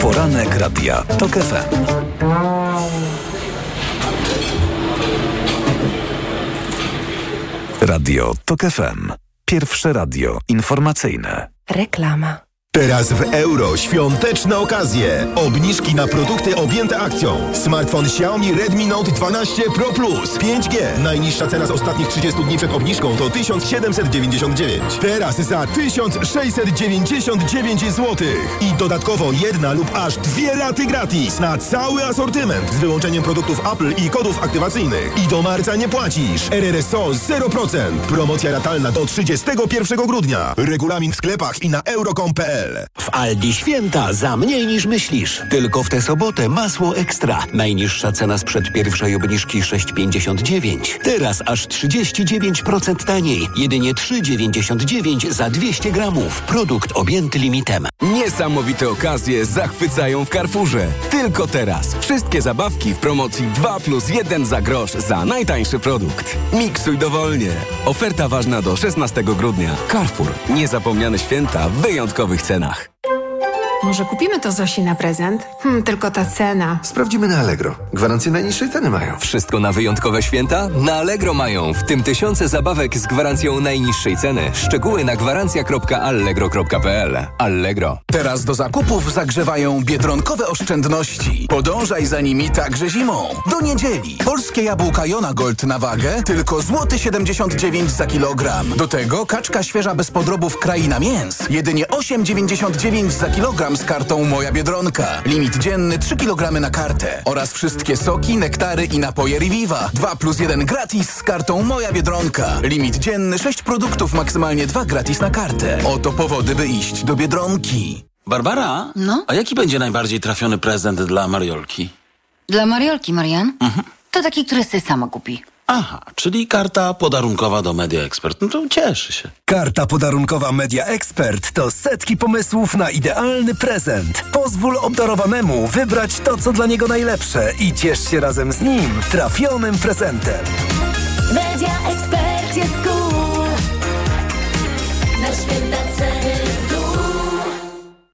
Poranek Radia TOK FM. Radio TOK FM. Pierwsze radio informacyjne. Reklama. Teraz w euro świąteczne okazje. Obniżki na produkty objęte akcją. Smartfon Xiaomi Redmi Note 12 Pro Plus 5G. Najniższa cena z ostatnich 30 dni przed obniżką to 1799. Teraz za 1699 zł. I dodatkowo jedna lub aż dwie raty gratis na cały asortyment z wyłączeniem produktów Apple i kodów aktywacyjnych. I do marca nie płacisz. RRSO 0%. Promocja ratalna do 31 grudnia. Regulamin w sklepach i na euro.com.pl W Aldi święta za mniej niż myślisz. Tylko w tę sobotę masło ekstra. Najniższa cena sprzed pierwszej obniżki 6,59. Teraz aż 39% taniej. Jedynie 3,99 za 200 gramów. Produkt objęty limitem. Niesamowite okazje zachwycają w Carrefourze. Tylko teraz. Wszystkie zabawki w promocji 2 plus 1 za grosz za najtańszy produkt. Miksuj dowolnie. Oferta ważna do 16 grudnia. Carrefour. Niezapomniane święta wyjątkowych cenach. Może kupimy to Zosi na prezent? Hmm, tylko ta cena. Sprawdzimy na Allegro. Gwarancję najniższej ceny mają. Wszystko na wyjątkowe święta? Na Allegro mają, w tym tysiące zabawek z gwarancją najniższej ceny. Szczegóły na gwarancja.allegro.pl. Allegro. Teraz do zakupów zagrzewają biedronkowe oszczędności. Podążaj za nimi także zimą. Do niedzieli. Polskie jabłka Jona Gold na wagę tylko złoty 79 za kilogram. Do tego kaczka świeża bez podrobów Kraina Mięs. Jedynie 8,99 za kilogram z kartą Moja Biedronka. Limit dzienny 3 kg na kartę. Oraz wszystkie soki, nektary i napoje Reviva. 2 plus 1 gratis z kartą Moja Biedronka. Limit dzienny 6 produktów, maksymalnie 2 gratis na kartę. Oto powody, by iść do Biedronki. Barbara? No? A jaki będzie najbardziej trafiony prezent dla Mariolki? Dla Mariolki, Marian? Mhm. To taki, który sobie sama kupi. Aha, czyli karta podarunkowa do Media Expert. No to cieszy się. Karta podarunkowa Media Expert to setki pomysłów na idealny prezent. Pozwól obdarowanemu wybrać to, co dla niego najlepsze i ciesz się razem z nim trafionym prezentem. Media Expert jest cool.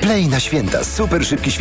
Play na święta super szybki światło